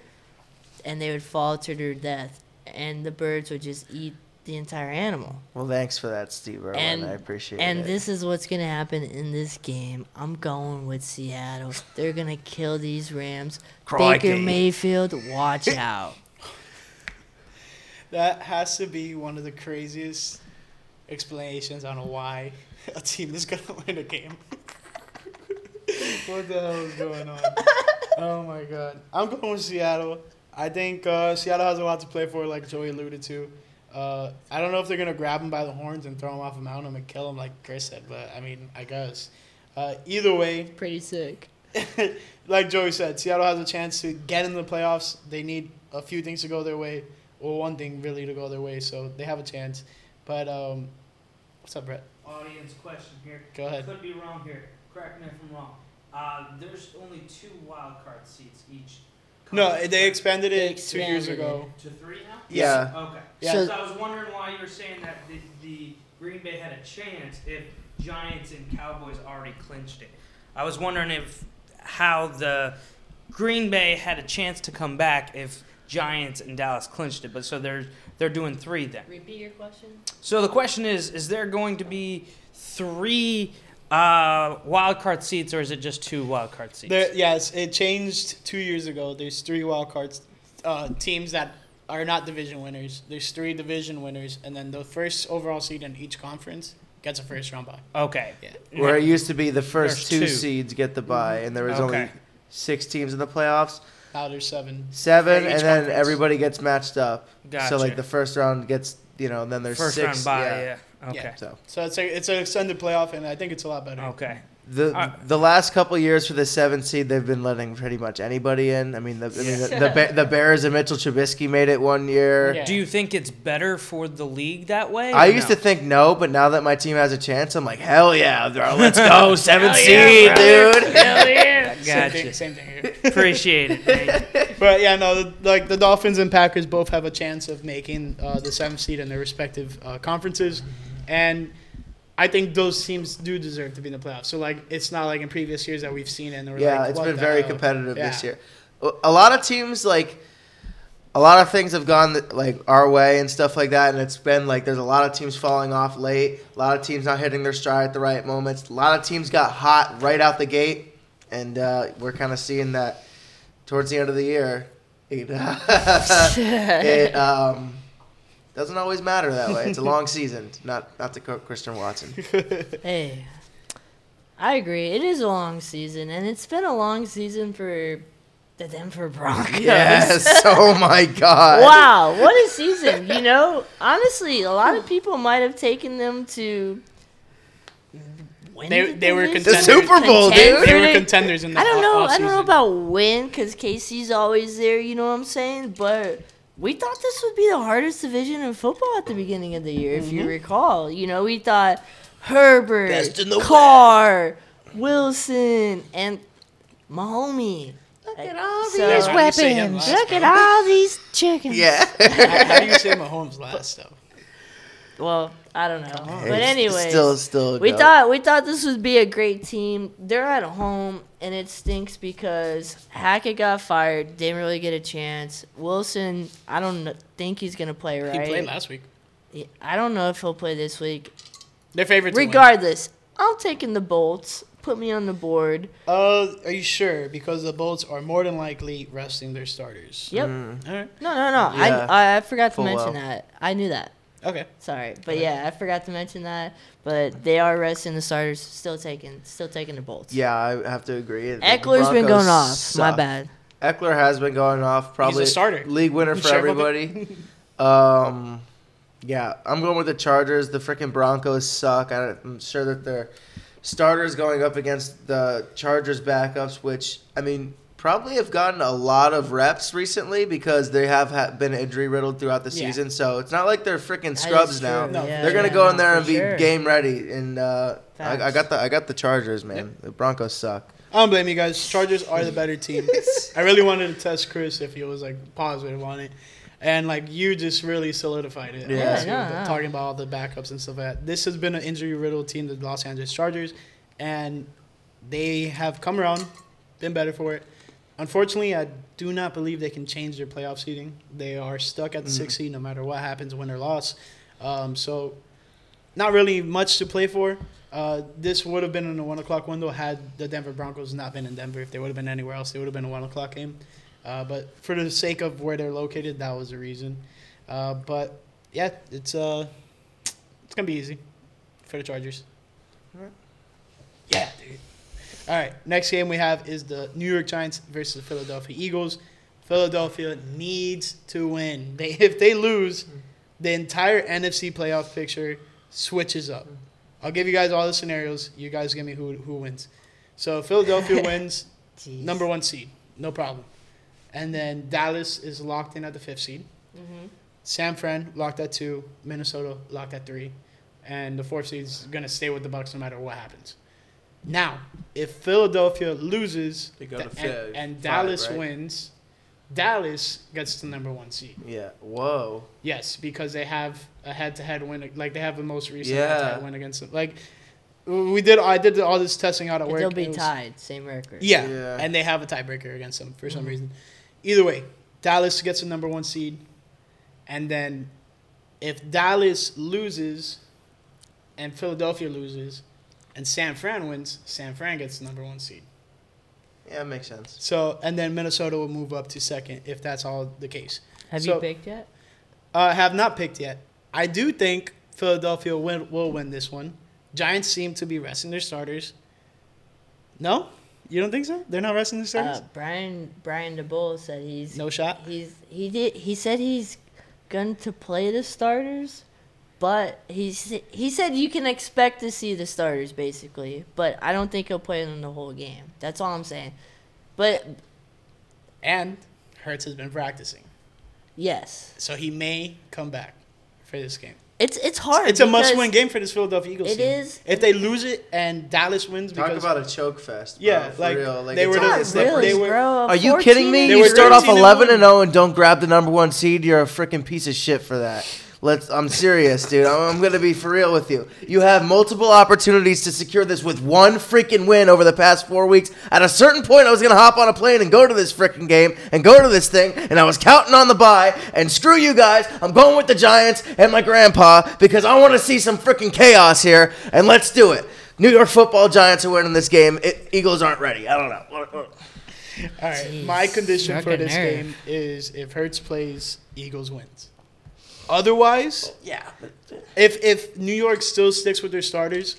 and they would fall to their death and the birds would just eat the entire animal Well, thanks for that, Steve Irwin. And- I appreciate and it. And this is what's gonna happen in this game i'm going with seattle they're gonna kill these rams Crikey. baker mayfield watch out That has to be one of the craziest explanations on why a team is gonna win a game. what the hell is going on? oh my god. I'm going with Seattle. I think uh, Seattle has a lot to play for, like Joey alluded to. Uh, I don't know if they're gonna grab him by the horns and throw him off a mountain and kill him, like Chris said, but I mean, I guess. Uh, either way, pretty sick like Joey said, Seattle has a chance to get in the playoffs. They need a few things to go their way, or one thing really to go their way, so they have a chance. But um, what's up, Brett? Audience question here. Go ahead. Could be wrong here. correct me if I'm wrong. Uh, there's only two wild card seats each. No, they right? expanded They it two years ago. to three now. Yeah. Okay. Yeah. So, So- I was wondering why you were saying that the, the Green Bay had a chance if Giants and Cowboys already clinched it. I was wondering if how the Green Bay had a chance to come back if Giants and Dallas clinched it. But so they're they're doing three then. Repeat your question. So the question is: Is there going to be three uh, wild card seats, or is it just two wild card seats? There, yes, it changed two years ago. There's three wild cards uh, teams that are not division winners. There's three division winners, and then the first overall seed in each conference gets a first round bye. okay. Yeah. Where it used to be the first There's two, two. seeds get the bye, and there was Okay. only six teams in the playoffs. Now there's seven. Seven, and then conference. everybody gets matched up. Gotcha. So like the first round gets, you know, and then there's first six. round bye. yeah. Yeah. Okay. Yeah. So So it's a it's an extended playoff, and I think it's a lot better. Okay. The Uh, the last couple years for the seven seed, they've been letting pretty much anybody in. I mean, the I mean, the, the, the Bears and Mitchell Trubisky made it one year. Yeah. Do you think it's better for the league that way? I used no? to think no, but now that my team has a chance, I'm like, hell yeah, bro, let's go, seven Hell seed, yeah, dude. Hell yeah. Same Gotcha. thing. Same thing here. Appreciate it. But yeah, no, the, like the Dolphins and Packers both have a chance of making uh, the seventh seed in their respective uh, conferences, and I think those teams do deserve to be in the playoffs. So like, it's not like in previous years that we've seen it. And we're Yeah, like, it's been very hell? competitive this year. A- A lot of teams like a lot of things have gone like our way and stuff like that, and it's been like there's a lot of teams falling off late. A lot of teams not hitting their stride at the right moments. A lot of teams got hot right out the gate, and uh, we're kind of seeing that towards the end of the year. It, it um, doesn't always matter that way. It's a long season. Not not to quote Christian Watson. Hey, I agree. It is a long season, and it's been a long season for the Denver Broncos. Yes. Oh my God. wow, what a season! You know, honestly, a lot of people might have taken them to. Win They- the they were division. The. Super Bowl, Contend dude. They were contenders in the I don't know. I don't know about win because Casey's always there. You know what I'm saying? But we thought this would be the hardest division in football at the beginning of the year, if you mm-hmm. recall. You know, we thought Herbert, Best in the Carr, Wilson, and Mahomie. Look at all So- these How do you say him weapons. Look at all these chickens. Yeah. How, how do you say Mahomes last though? Well, I don't know. on. But anyway, still, still. We dope. thought we thought this would be a great team. They're at home, and it stinks because Hackett got fired. Didn't really get a chance. Wilson, I don't think he's gonna play right. He played last week. I don't know if he'll play this week. Their favorite. to win. Regardless, I'm taking the Bolts. Put me on the board. Uh, are you sure? Because the Bolts are more than likely resting their starters. Yep. Mm. All right. No, no, no. Yeah. I, I I forgot to Full mention well. that. I knew that. Okay. Sorry, but yeah, I forgot to mention that. But they are resting the starters. Still taking, still taking the Bolts. Yeah, I have to agree. The Ekeler's been going off. My bad. Ekeler has been going off. Probably starter. league winner for Sure everybody. um, yeah, I'm going with the Chargers. The freaking Broncos suck. I, I'm sure that their starters going up against the Chargers backups, which I mean probably have gotten a lot of reps recently because they have ha- been injury riddled throughout the Yeah. season. So it's not like they're freaking scrubs now. No, Yeah, They're gonna yeah, go in there and be sure. game ready, and uh, I, I got the I got the Chargers, man. The Broncos suck. I don't blame you guys. Chargers are the better team. I really wanted to test Chris if he was like positive on it, and like you just really solidified it. Yeah. honestly, Yeah, with no, no. Talking about all the backups and stuff like that. This has been an injury riddled team, the Los Angeles Chargers, and they have come around, been better for it. Unfortunately, I do not believe they can change their playoff seeding. They are stuck at the sixth seed no matter what happens, win or loss. Um, so, not really much to play for. Uh, this would have been in the one o'clock window had the Denver Broncos not been in Denver. If they would have been anywhere else, they would have been a one o'clock game. Uh, but for the sake of where they're located, that was the reason. Uh, but yeah, it's uh, it's gonna be easy for the Chargers. Yeah, dude. All right, next game we have is the New York Giants versus the Philadelphia Eagles. Philadelphia needs to win. They if they lose, the entire NFC playoff picture switches up. I'll give you guys all the scenarios. You guys give me who who wins. So Philadelphia wins, number one seed, no problem. And then Dallas is locked in at the fifth seed. Mhm. San Fran locked at two. Minnesota locked at three. And the fourth seed is gonna stay with the Bucks no matter what happens. Now, if Philadelphia loses They go to and, five- and five, Dallas right? wins, Dallas gets the number one seed. Yeah. Whoa. Yes, because they have a head-to-head win. Like they have the most recent Yeah. head-to-head win against them. Like we did. I did all this testing out at work. They'll be was- tied, same record. Yeah, Yeah. and they have a tiebreaker against them for some Mhm. reason. Either way, Dallas gets the number one seed, and then if Dallas loses, and Philadelphia loses, and San Fran wins, San Fran gets the number one seed. Yeah, makes sense. So, and then Minnesota will move up to second if that's all the case. Have So- you picked yet? I uh, have not picked yet. I do think Philadelphia win, will win this one. Giants seem to be resting their starters. No, you don't think so? They're not resting their starters. Uh, Brian Brian Daboll said he's no shot. he's he did he said he's going to play the starters, but he's he said you can expect to see the starters basically, but I don't think he'll play them the whole game. That's all I'm saying. But And Hurts has been practicing, yes, so he may come back for this game. it's it's hard. It's a must-win game for this Philadelphia Eagles It team. is. If they lose it and Dallas wins, Talk because about a choke fest. Bro, Yeah, for like, real. Like they were all- the- it's Not like- really, they were- bro. Are you kidding me? You start off eleven and zero and don't grab the number one seed. You're a freaking piece of shit for that. Let's. I'm serious, dude. I'm, I'm gonna be for real with you. You have multiple opportunities to secure this with one freaking win over the past four weeks. At a certain point, I was gonna hop on a plane and go to this freaking game and go to this thing, and I was counting on the buy. And screw you guys. I'm going with the Giants and my grandpa because I want to see some freaking chaos here. And let's do it. New York Football Giants are winning this game. It, Eagles aren't ready. I don't know. all right, Jeez, my condition for this nerve. game is if Hurts plays, Eagles wins. Otherwise, Yeah. if if New York still sticks with their starters,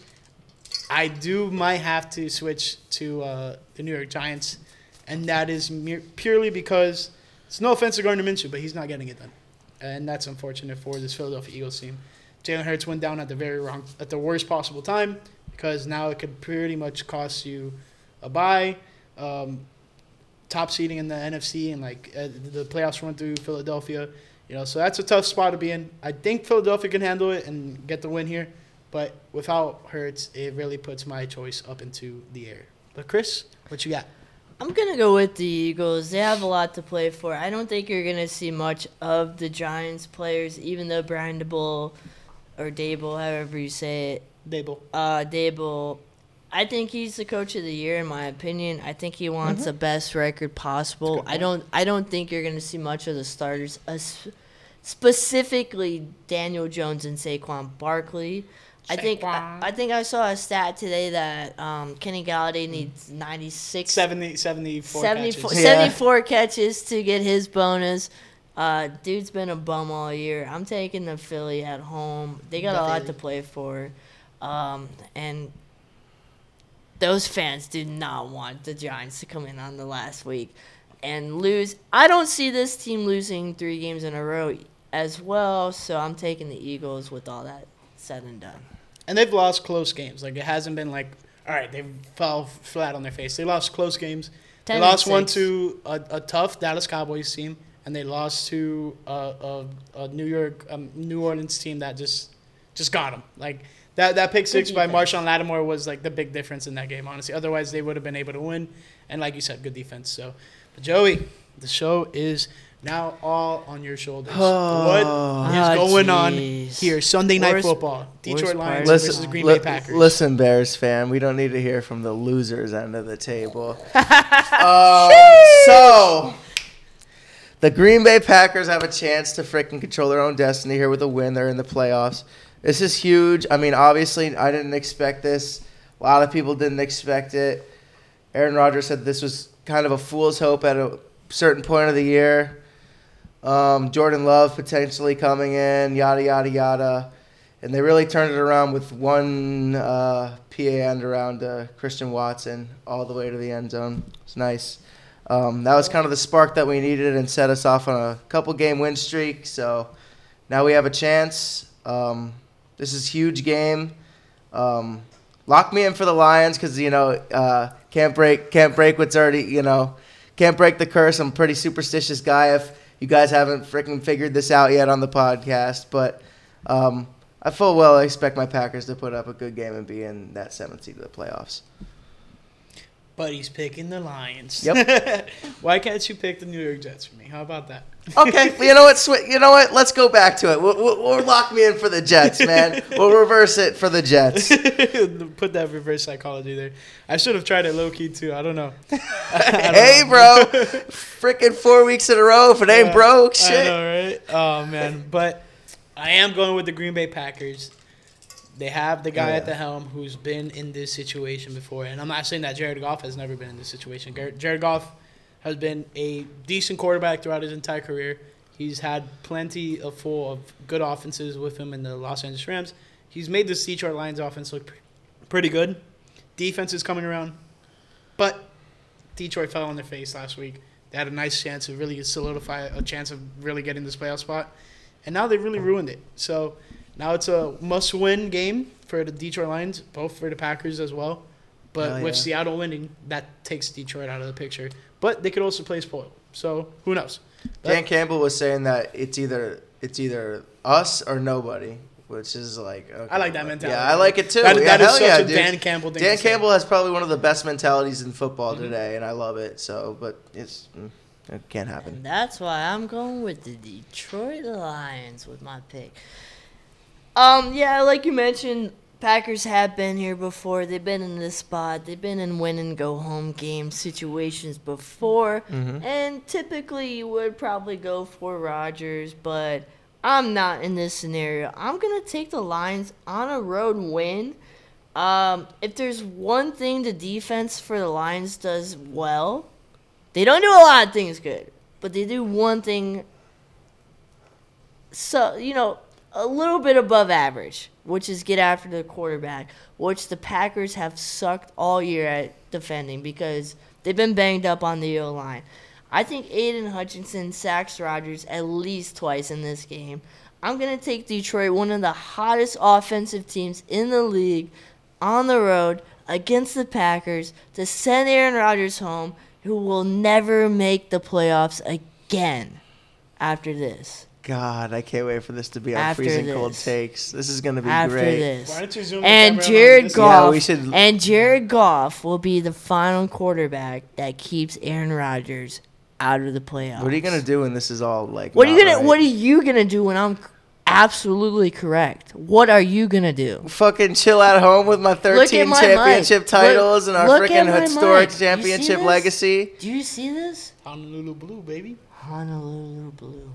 I do might have to switch to uh, the New York Giants, and that is mere, purely because it's no offense to Gardner Minshew, but he's not getting it done, and that's unfortunate for this Philadelphia Eagles team. Jalen Hurts went down at the very wrong, at the worst possible time, because now it could pretty much cost you a bye, um, top seeding in the NFC, and like uh, the playoffs run through Philadelphia. You know, so that's a tough spot to be in. I think Philadelphia can handle it and get the win here, but without Hurts, it really puts my choice up into the air. But Chris, what you got? I'm gonna go with the Eagles. They have a lot to play for. I don't think you're gonna see much of the Giants players, even though Brian DeBull or Dable, however you say it, Dable. uh, Dable. I think he's the coach of the year, in my opinion. I think he wants the best record possible. I don't. I don't think you're gonna see much of the starters, uh, specifically Daniel Jones and Saquon Barkley. I think. I, I think I saw a stat today that um, Kenny Golladay needs 96 70, 74 74, catches. Yeah. catches to get his bonus. Uh, dude's been a bum all year. I'm taking the Philly at home. They got The a lot to play for. Um, and those fans do not want the Giants to come in on the last week and lose. I don't see this team losing three games in a row as well, so I'm taking the Eagles with all that said and done. And they've lost close games. Like, it hasn't been like, all right, they fell flat on their face. They lost close games. They lost and one to a, a tough Dallas Cowboys team, and they lost to a, a, a New York, um, New Orleans team that just just got them. Like that that pick six by defense. Marshon Lattimore was like the big difference in that game. Honestly, otherwise they would have been able to win. And like you said, good defense. So, but Joey, the show is now all on your shoulders. what is Ah, going on here? Sunday night Worst- football, Detroit Lions part versus Green li- Bay Packers. Listen, Bears fan, we don't need to hear from the losers end of the table. um, so, the Green Bay Packers have a chance to freaking control their own destiny here with a win. They're in the playoffs. This is huge. I mean, obviously, I didn't expect this. A lot of people didn't expect it. Aaron Rodgers said this was kind of a fool's hope at a certain point of the year. Um, Jordan Love potentially coming in, yada, yada, yada. And they really turned it around with one uh, PA end around uh, Christian Watson all the way to the end zone. It's nice. Um, that was kind of the spark that we needed and set us off on a couple game win streak. So now we have a chance. Um, this is huge game. Um, lock me in for the Lions because you know uh, can't break can't break what's already you know can't break the curse. I'm a pretty superstitious guy. If you guys haven't freaking figured this out yet on the podcast, but um, I full well expect my Packers to put up a good game and be in that seventh seed of the playoffs. But he's picking the Lions. Yep. Why can't you pick the New York Jets for me? How about that? Okay, you know what? Swi- You know what? Let's go back to it. We'll, we'll, we'll lock me in for the Jets, man. We'll reverse it for the Jets. Put that reverse psychology there. I should have tried it low key too. I don't know. I don't hey, know. bro. Freaking four weeks in a row. If it ain't Yeah, broke, I shit. know, right? Oh man, but I am going with the Green Bay Packers. They have the guy Yeah. at the helm who's been in this situation before, and I'm not saying that Jared Goff has never been in this situation. Jared Goff has been a decent quarterback throughout his entire career. He's had plenty of full of good offenses with him in the Los Angeles Rams. He's made the Detroit Lions offense look pretty good. Defense is coming around, but Detroit fell on their face last week. They had a nice chance to really solidify a chance of really getting this playoff spot, and now they really ruined it. So now it's a must-win game for the Detroit Lions, both for the Packers as well. But Hell with yeah. Seattle winning, that takes Detroit out of the picture. But they could also play spoiled. So who knows? But- Dan Campbell was saying that it's either it's either us or nobody, which is like okay. I like that mentality. Yeah, I like it too. That, yeah, that is such yeah, a dude. Dan Campbell thing. Dan to say. Campbell has probably one of the best mentalities in football Mm-hmm. today, and I love it. So, but it's mm, it can't And happen. that's why I'm going with the Detroit Lions with my pick. Um, yeah, like you mentioned, Packers have been here before. They've been in this spot. They've been in win and go home game situations before. Mhm. And typically you would probably go for Rodgers, but I'm not in this scenario. I'm going to take the Lions on a road win. Um, if there's one thing the defense for the Lions does well, they don't do a lot of things good, but they do one thing so, you know, a little bit above average, which is get after the quarterback, which the Packers have sucked all year at defending because they've been banged up on the O line. I think Aidan Hutchinson sacks Rodgers at least twice in this game. I'm going to take Detroit, one of the hottest offensive teams in the league, on the road against the Packers to send Aaron Rodgers home, who will never make the playoffs again after this. God, I can't wait for this to be our After freezing cold takes. This is gonna be After great. this. Why don't you zoom And camera in on Jared Goff. Yeah, we should- And Jared Goff will be the final quarterback that keeps Aaron Rodgers out of the playoffs. What are you gonna do when this is all like? What are you not gonna right? What are you gonna do when I'm absolutely correct? What are you gonna do? Fucking chill at home with my 13 my championship mic. titles Look- and our look freaking historic mic. Championship legacy. Do you see this? Honolulu Blue, baby. Honolulu Blue,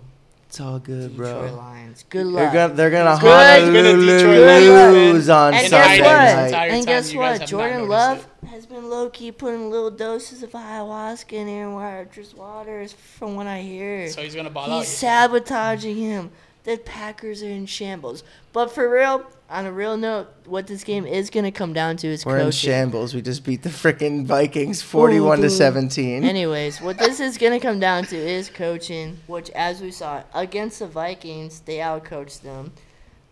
It's all good, Detroit bro. Lions. Good They're luck. gonna they're gonna It's good. It's gonna Detroit Honolulu lose on And Sunday guess what? night. And guess what? Jordan noticed Love has been low key putting little doses of ayahuasca in Aaron Rodgers' waters, from what I hear. So he's gonna ball out. He's sabotaging him. The Packers are in shambles. But for real, on a real note, what this game is going to come down to is We're in shambles. We just beat the freaking Vikings 41 to 17. Anyways, what this is going to come down to is coaching, which, as we saw against the Vikings, they outcoached them.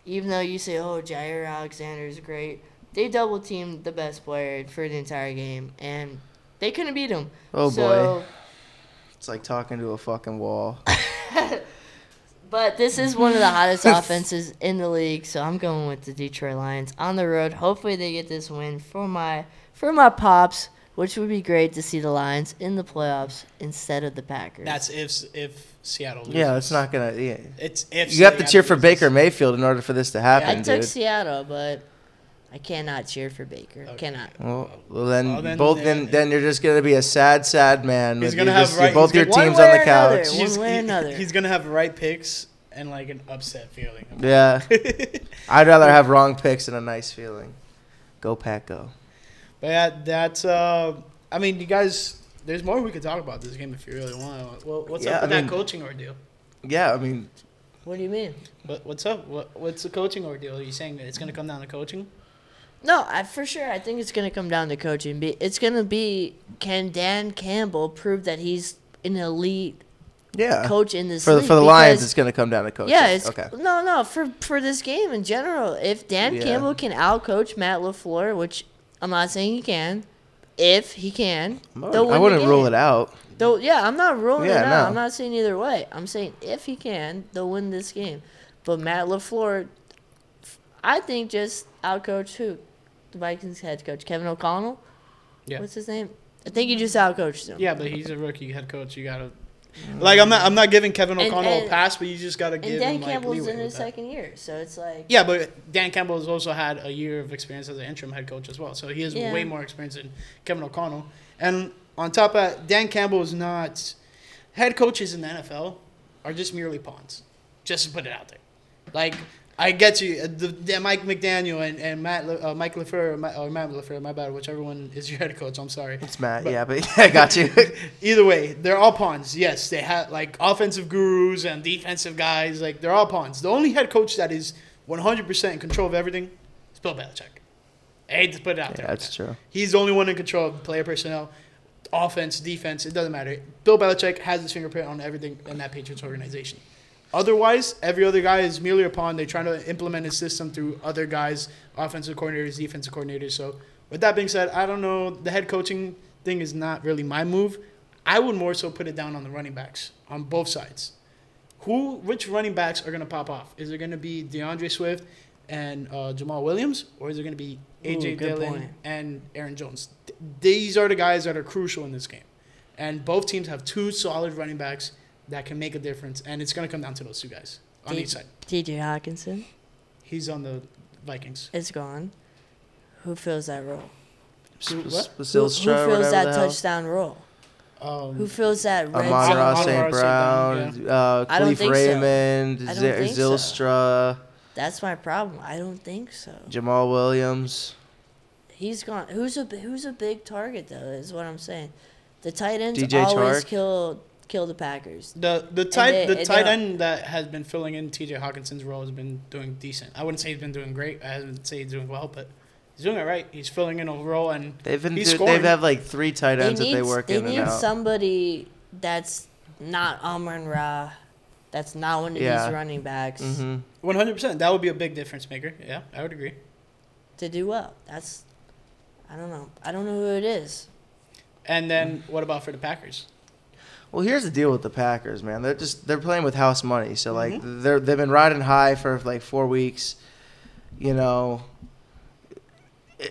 Even though you say, oh, Jaire Alexander is great, they double teamed the best player for the entire game, and they couldn't beat him. Oh, so, boy. It's like talking to a fucking wall. But this is one of the hottest offenses in the league, so I'm going with the Detroit Lions on the road. Hopefully, they get this win for my for my pops, which would be great to see the Lions in the playoffs instead of the Packers. That's if if Seattle. Loses. Yeah, it's not gonna. Yeah. It's if You have to cheer for loses. Baker Mayfield in order for this to happen. I happen, took dude. Seattle, but I cannot cheer for Baker. Okay. Cannot. Well, well then, Well, then- both then- then then you're just gonna be a sad, sad man. He's gonna have just- right- both he's your gonna- teams One on the or another. couch. One He's, way or another. he's gonna have right picks and like an upset feeling. Yeah, I'd rather have wrong picks and a nice feeling. Go Pack, go. But yeah, that's. Uh, I mean, you guys. There's more we could talk about this game if you really want. Well, what's Yeah, up with I that coaching ordeal? Yeah, I mean, What do you mean? What, what's up? What, what's the coaching ordeal? Are you saying that it's gonna come down to coaching? No, I, for sure. I think it's going to come down to coaching. Be- It's going to be can Dan Campbell prove that he's an elite yeah. coach in this for the for the Lions, it's gonna come down to coaching. Yeah, it's okay. no, no for for this game in general. If Dan Yeah. Campbell can outcoach Matt LaFleur, which I'm not saying he can, if he can, I wouldn't rule it out. Though, yeah, I'm not ruling Yeah, it out. no. I'm not saying either way. I'm saying if he can, they'll win this game. But Matt LaFleur, I think just outcoach who, the Vikings head coach Kevin O'Connell. Yeah. What's his name? I think you just outcoached him. Yeah, but he's a rookie head coach. You gotta like I'm not I'm not giving Kevin And- O'Connell a pass, but you just gotta And give Dan him like Campbell's leeway in his second year, so it's like Yeah, but Dan Campbell has also had a year of experience as an interim head coach as well, so he has Yeah. way more experience than Kevin O'Connell. And on top of that, Dan Campbell is not head coaches in the NFL are just merely pawns. Just to put it out there, like. I get you, uh, the, the Mike McDaniel and, and Matt Le- uh, Mike LaFleur, my, or Matt LaFleur, my bad, whichever one is your head coach. I'm sorry. It's Matt, But- yeah, but I got you. Either way, they're all pawns. Yes, they have like offensive gurus and defensive guys. Like they're all pawns. The only head coach that is 100% in control of everything is Bill Belichick. I hate to put it out yeah, there. that's true. He's the only one in control of player personnel, offense, defense. It doesn't matter. Bill Belichick has his fingerprint on everything in that Patriots organization. Otherwise, every other guy is merely a pawn. They're trying to implement his system through other guys, offensive coordinators, defensive coordinators. So, with that being said, I don't know. The head coaching thing is not really my move. I would more so put it down on the running backs on both sides. Who, which running backs are going to pop off? Is it going to be DeAndre Swift and uh, Jamaal Williams, or is it going to be AJ Ooh, Dillon point. and Aaron Jones? Th- These are the guys that are crucial in this game, and both teams have two solid running backs that can make a difference, and it's going to come down to those two guys on Did- each side. T.J. Hockenson He's on the Vikings. is gone. Who fills that role? Who- what? Who, who fills that touchdown role? Um, Who fills that red Amon zone? Ross Amon St. Ross St. Brown, Brown, uh, I don't Kalif think so. Raymond, I don't Z- think so. That's my problem. I don't think so. Jamaal Williams. He's gone. Who's a who's a big target though? Is what I'm saying. The tight ends DJ always Chark? kill kill the Packers. The the tight they- the tight end that has been filling in T.J. Hockenson's role has been doing decent. I wouldn't say he's been doing great. I wouldn't say he's doing well, but he's doing it right. He's filling in a role, and They've been He's do- scoring. they've had like three tight ends they that need they work they in and need out. somebody that's not Amon Ra, that's not one of Yeah. these running backs hmm one hundred percent that would be a big difference maker. Yeah, I would agree. to do well. That's I don't know. I don't know who it is. And then what about for the Packers? Well, here's the deal with the Packers, man. They're just they're playing with house money. So like Mm-hmm. they're they've been riding high for like four weeks. You know,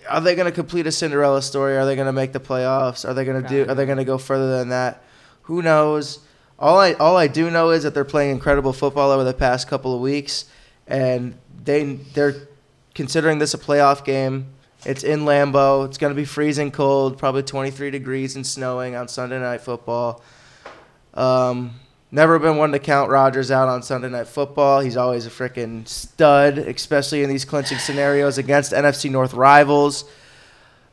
are they going to complete a Cinderella story? Are they going to make the playoffs? Are they going to do? Are they going to go further than that? Who knows? All I all I do know is that they're playing incredible football over the past couple of weeks, and they they're considering this a playoff game. It's in Lambeau. It's going to be freezing cold, probably 23 degrees and snowing on Sunday night football. Um, never been one to count Rodgers out on Sunday Night Football. He's always a freaking stud, especially in these clinching scenarios against NFC North rivals.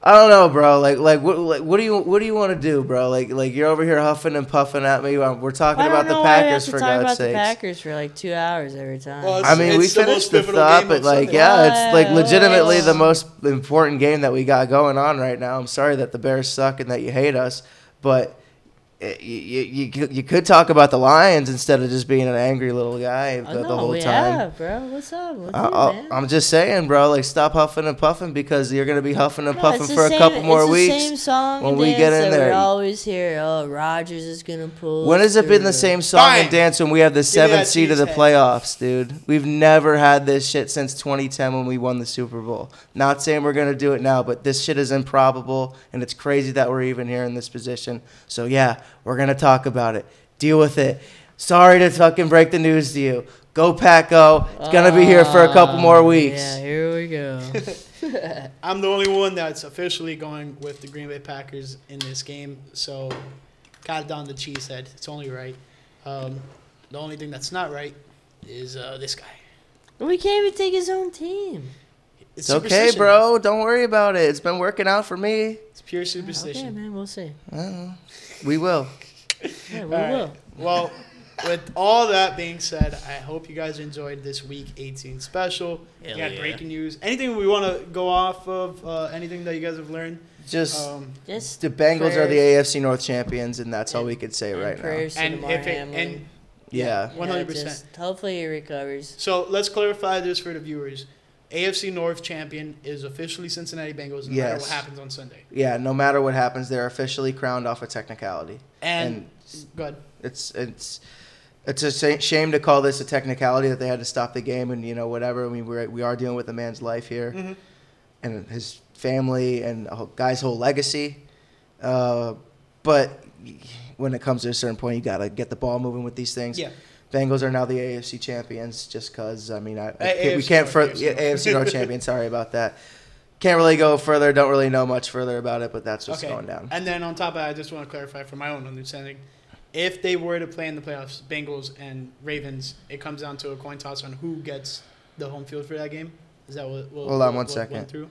I don't know, bro. Like, like, what, like, what do you, what do you want to do, bro? Like, like you're over here huffing and puffing at me. while We're talking I don't about the know why we have Packers to for talk God's about sakes. the Packers for like two hours every time. Well, I mean, we It's the finished the thought, but like, Sunday. yeah, it's like Well, legitimately the most important game that we got going on right now. I'm sorry that the Bears suck and that you hate us, but Eh, it, you, you, you could- talk about the Lions instead of just being an angry little guy the, know, the whole we time. have, bro. What's up? What's I, up, I, man? I'm just saying, bro. Like, stop huffing and puffing because you're gonna be huffing and No, puffing it's the for a couple more it's weeks. The same song when and we dance get in that there. We always hear, "Oh, Rodgers is gonna pull." When has it been the same song Fine. and dance when we have the seventh that seed of the playoffs, dude? We've never had this shit since 2010 when we won the Super Bowl. Not saying we're gonna do it now, but this shit is improbable and it's crazy that we're even here in this position. So yeah, we're gonna talk about it. Deal with it. Sorry to fucking break the news to you. Go Pack Go. It's gonna be here for a couple more Ah, weeks. Yeah, here we go. I'm the only one that's officially going with the Green Bay Packers in this game. So, got it down the cheese head. It's only right. Um, the only thing that's not right is uh, this guy. we can't even take his own team. It's okay, bro. Don't worry about it. It's been working out for me. It's pure superstition. Okay, superstition. man, we'll see. I don't know. We will. Yeah, we All right. will. Well, with all that being said, I hope you guys enjoyed this week 18 special. Hell we had yeah. breaking news. Anything we want to go off of? Uh, anything that you guys have learned? Just Um, Just the Bengals are the AFC North champions, and that's all we could say and right now. prayers to and if it Hamlin. and Yeah. 100%. hopefully he recovers. So let's clarify this for the viewers. AFC North champion is officially Cincinnati Bengals no matter what happens on Sunday. Yeah, no matter what happens, they're officially crowned off a technicality. And, go ahead. It's it's it's a shame to call this a technicality that they had to stop the game and you know whatever. I mean, we're, we are dealing with a man's life here Mhm. and his family and a guy's whole legacy. Uh, but when it comes to a certain point, you gotta get the ball moving with these things. Yeah. Bengals are now the AFC champions, just because I mean I, I A- can't- we can't fur- AFC yeah. AFC North champion. Sorry about that. Can't really go further. Don't really know much further about it, but that's what's okay. going down. And then on top of that, I just want to clarify for my own understanding. If they were to play in the playoffs, Bengals and Ravens, it comes down to a coin toss on who gets the home field for that game. Is that what? what Hold on what- one what second. Through?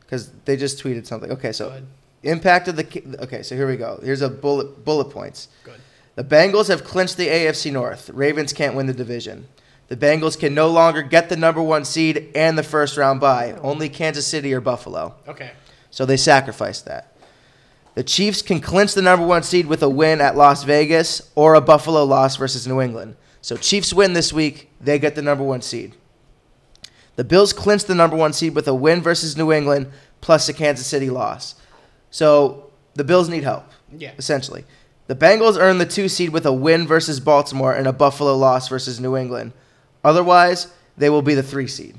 Because they just tweeted something. Okay, so impact of the okay. So here we go. Here's a bullet bullet points. Go ahead. The Bengals have clinched the AFC North. Ravens can't win the division. The Bengals can no longer get the number one seed and the first round bye. Only Kansas City or Buffalo. Okay. So they sacrificed that. The Chiefs can clinch the number one seed with a win at Las Vegas or a Buffalo loss versus New England. So Chiefs win this week, they get the number one seed. The Bills clinch the number one seed with a win versus New England plus a Kansas City loss. So the Bills need help, Yeah. essentially. The Bengals earn the two seed with a win versus Baltimore and a Buffalo loss versus New England. Otherwise, they will be the three seed.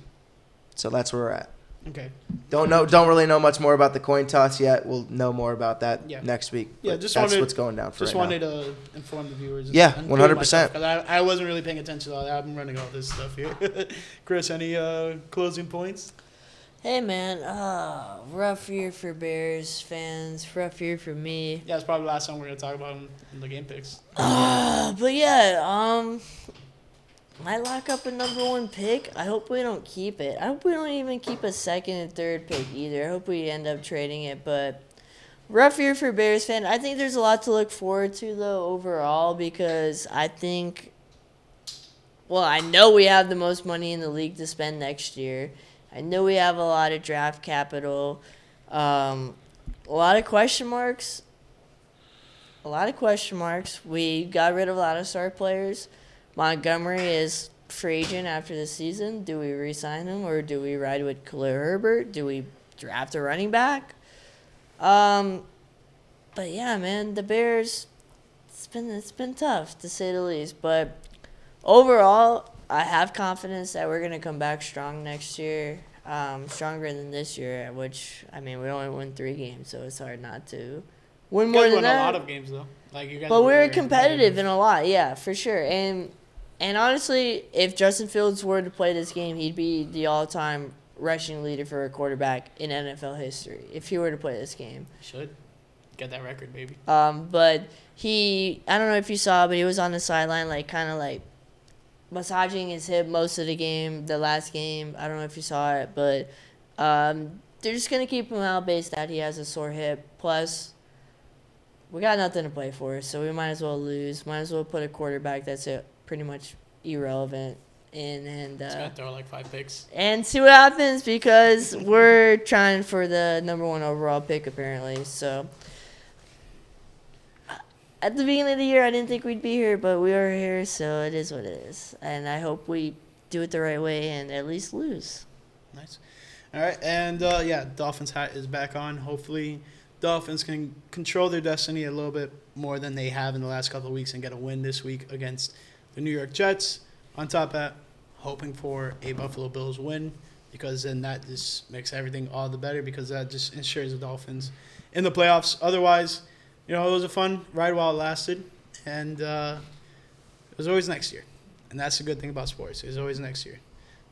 So that's where we're at. Okay. Don't know. Don't really know much more about the coin toss yet. We'll know more about that Yeah. next week. Yeah, just that's wanted- what's going down for Just right wanted now. to inform the viewers. Yeah, 100%. Because I, I wasn't really paying attention to all that. I'm running all this stuff here. Chris, any uh, closing points? Hey man, uh, rough year for Bears fans, rough year for me. Yeah, it's probably the last time we're gonna talk about them in the game picks. Uh, but yeah, um, might lock up a number one pick. I hope we don't keep it. I hope we don't even keep a second and third pick either. I hope we end up trading it. But rough year for Bears fan. I think there's a lot to look forward to though overall because I think. Well, I know we have the most money in the league to spend next year. I know we have a lot of draft capital. Um, a lot of question marks a lot of question marks. We got rid of a lot of star players. Montgomery is free agent after the season. Do we re-sign him or do we ride with Khalil Herbert? Do we draft a running back? Um, but yeah, man, the Bears. It's been it's been tough to say the least, but overall, I have confidence that we're gonna come back strong next year. Um, stronger than this year, which I mean, we only won three games, so it's hard not to win You more guys than won that. a lot of games though. Like you guys. But were we're competitive in a lot, yeah, for sure. And and honestly, if Justin Fields were to play this game, he'd be the all-time rushing leader for a quarterback in NFL history. If he were to play this game, Should get that record, baby. um, but he, I don't know if you saw, but he was on the sideline, like kind of like massaging his hip most of the game. The last game, I don't know if you saw it, but um, they're just gonna keep him out based that he has a sore hip. Plus, we got nothing to play for, so we might as well lose. Might as well put a quarterback that's uh, pretty much irrelevant in and uh, throw like five picks. and see what happens because we're trying for the number one overall pick apparently. So at the beginning of the year, I didn't think we'd be here, but we are here, so it is what it is. And I hope we do it the right way and at least lose. Nice. All right, and uh, yeah, Dolphins hat is back on. Hopefully, Dolphins can control their destiny a little bit more than they have in the last couple of weeks and get a win this week against the New York Jets. On top of that, hoping for a Buffalo Bills win because then that just makes everything all the better because that just ensures the Dolphins in the playoffs. Otherwise, you know, it was a fun ride while it lasted, and uh, it was always next year. And that's the good thing about sports. It's always next year.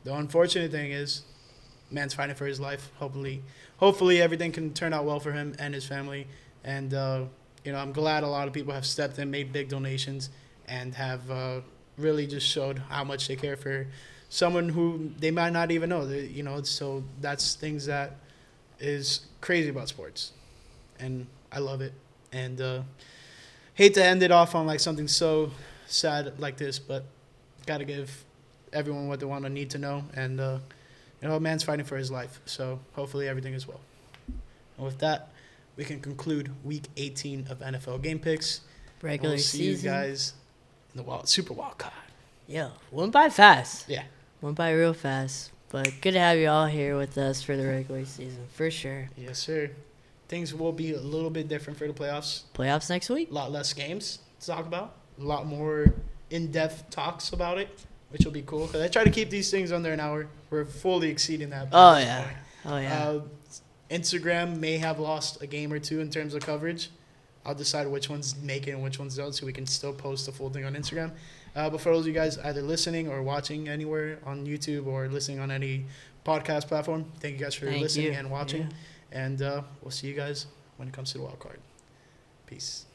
The unfortunate thing is man's fighting for his life. Hopefully, hopefully everything can turn out well for him and his family. And uh, you know, I'm glad a lot of people have stepped in, made big donations, and have uh, really just showed how much they care for someone who they might not even know. You know, so that's things that is crazy about sports, and I love it. And uh, hate to end it off on like something so sad like this, but gotta give everyone what they want to need to know and. Uh, you know, a man's fighting for his life. So hopefully everything is well. And with that, we can conclude week 18 of NFL game picks. Regular we'll see season. you guys in the wild, super wild card. Yeah, went by fast. Yeah. Went by real fast. But good to have you all here with us for the regular season, for sure. Yes, sir. Things will be a little bit different for the playoffs. Playoffs next week? A lot less games to talk about. A lot more in-depth talks about it, which will be cool. Because I try to keep these things under an hour. We're fully exceeding that. Oh, yeah. point. Oh, yeah. Uh, Instagram may have lost a game or two in terms of coverage. I'll decide which ones make it and which ones don't, so we can still post the full thing on Instagram. Uh, but for those of you guys either listening or watching anywhere on YouTube or listening on any podcast platform, thank you guys for Thank listening you. and watching. Yeah. And uh, we'll see you guys when it comes to the wild card. Peace.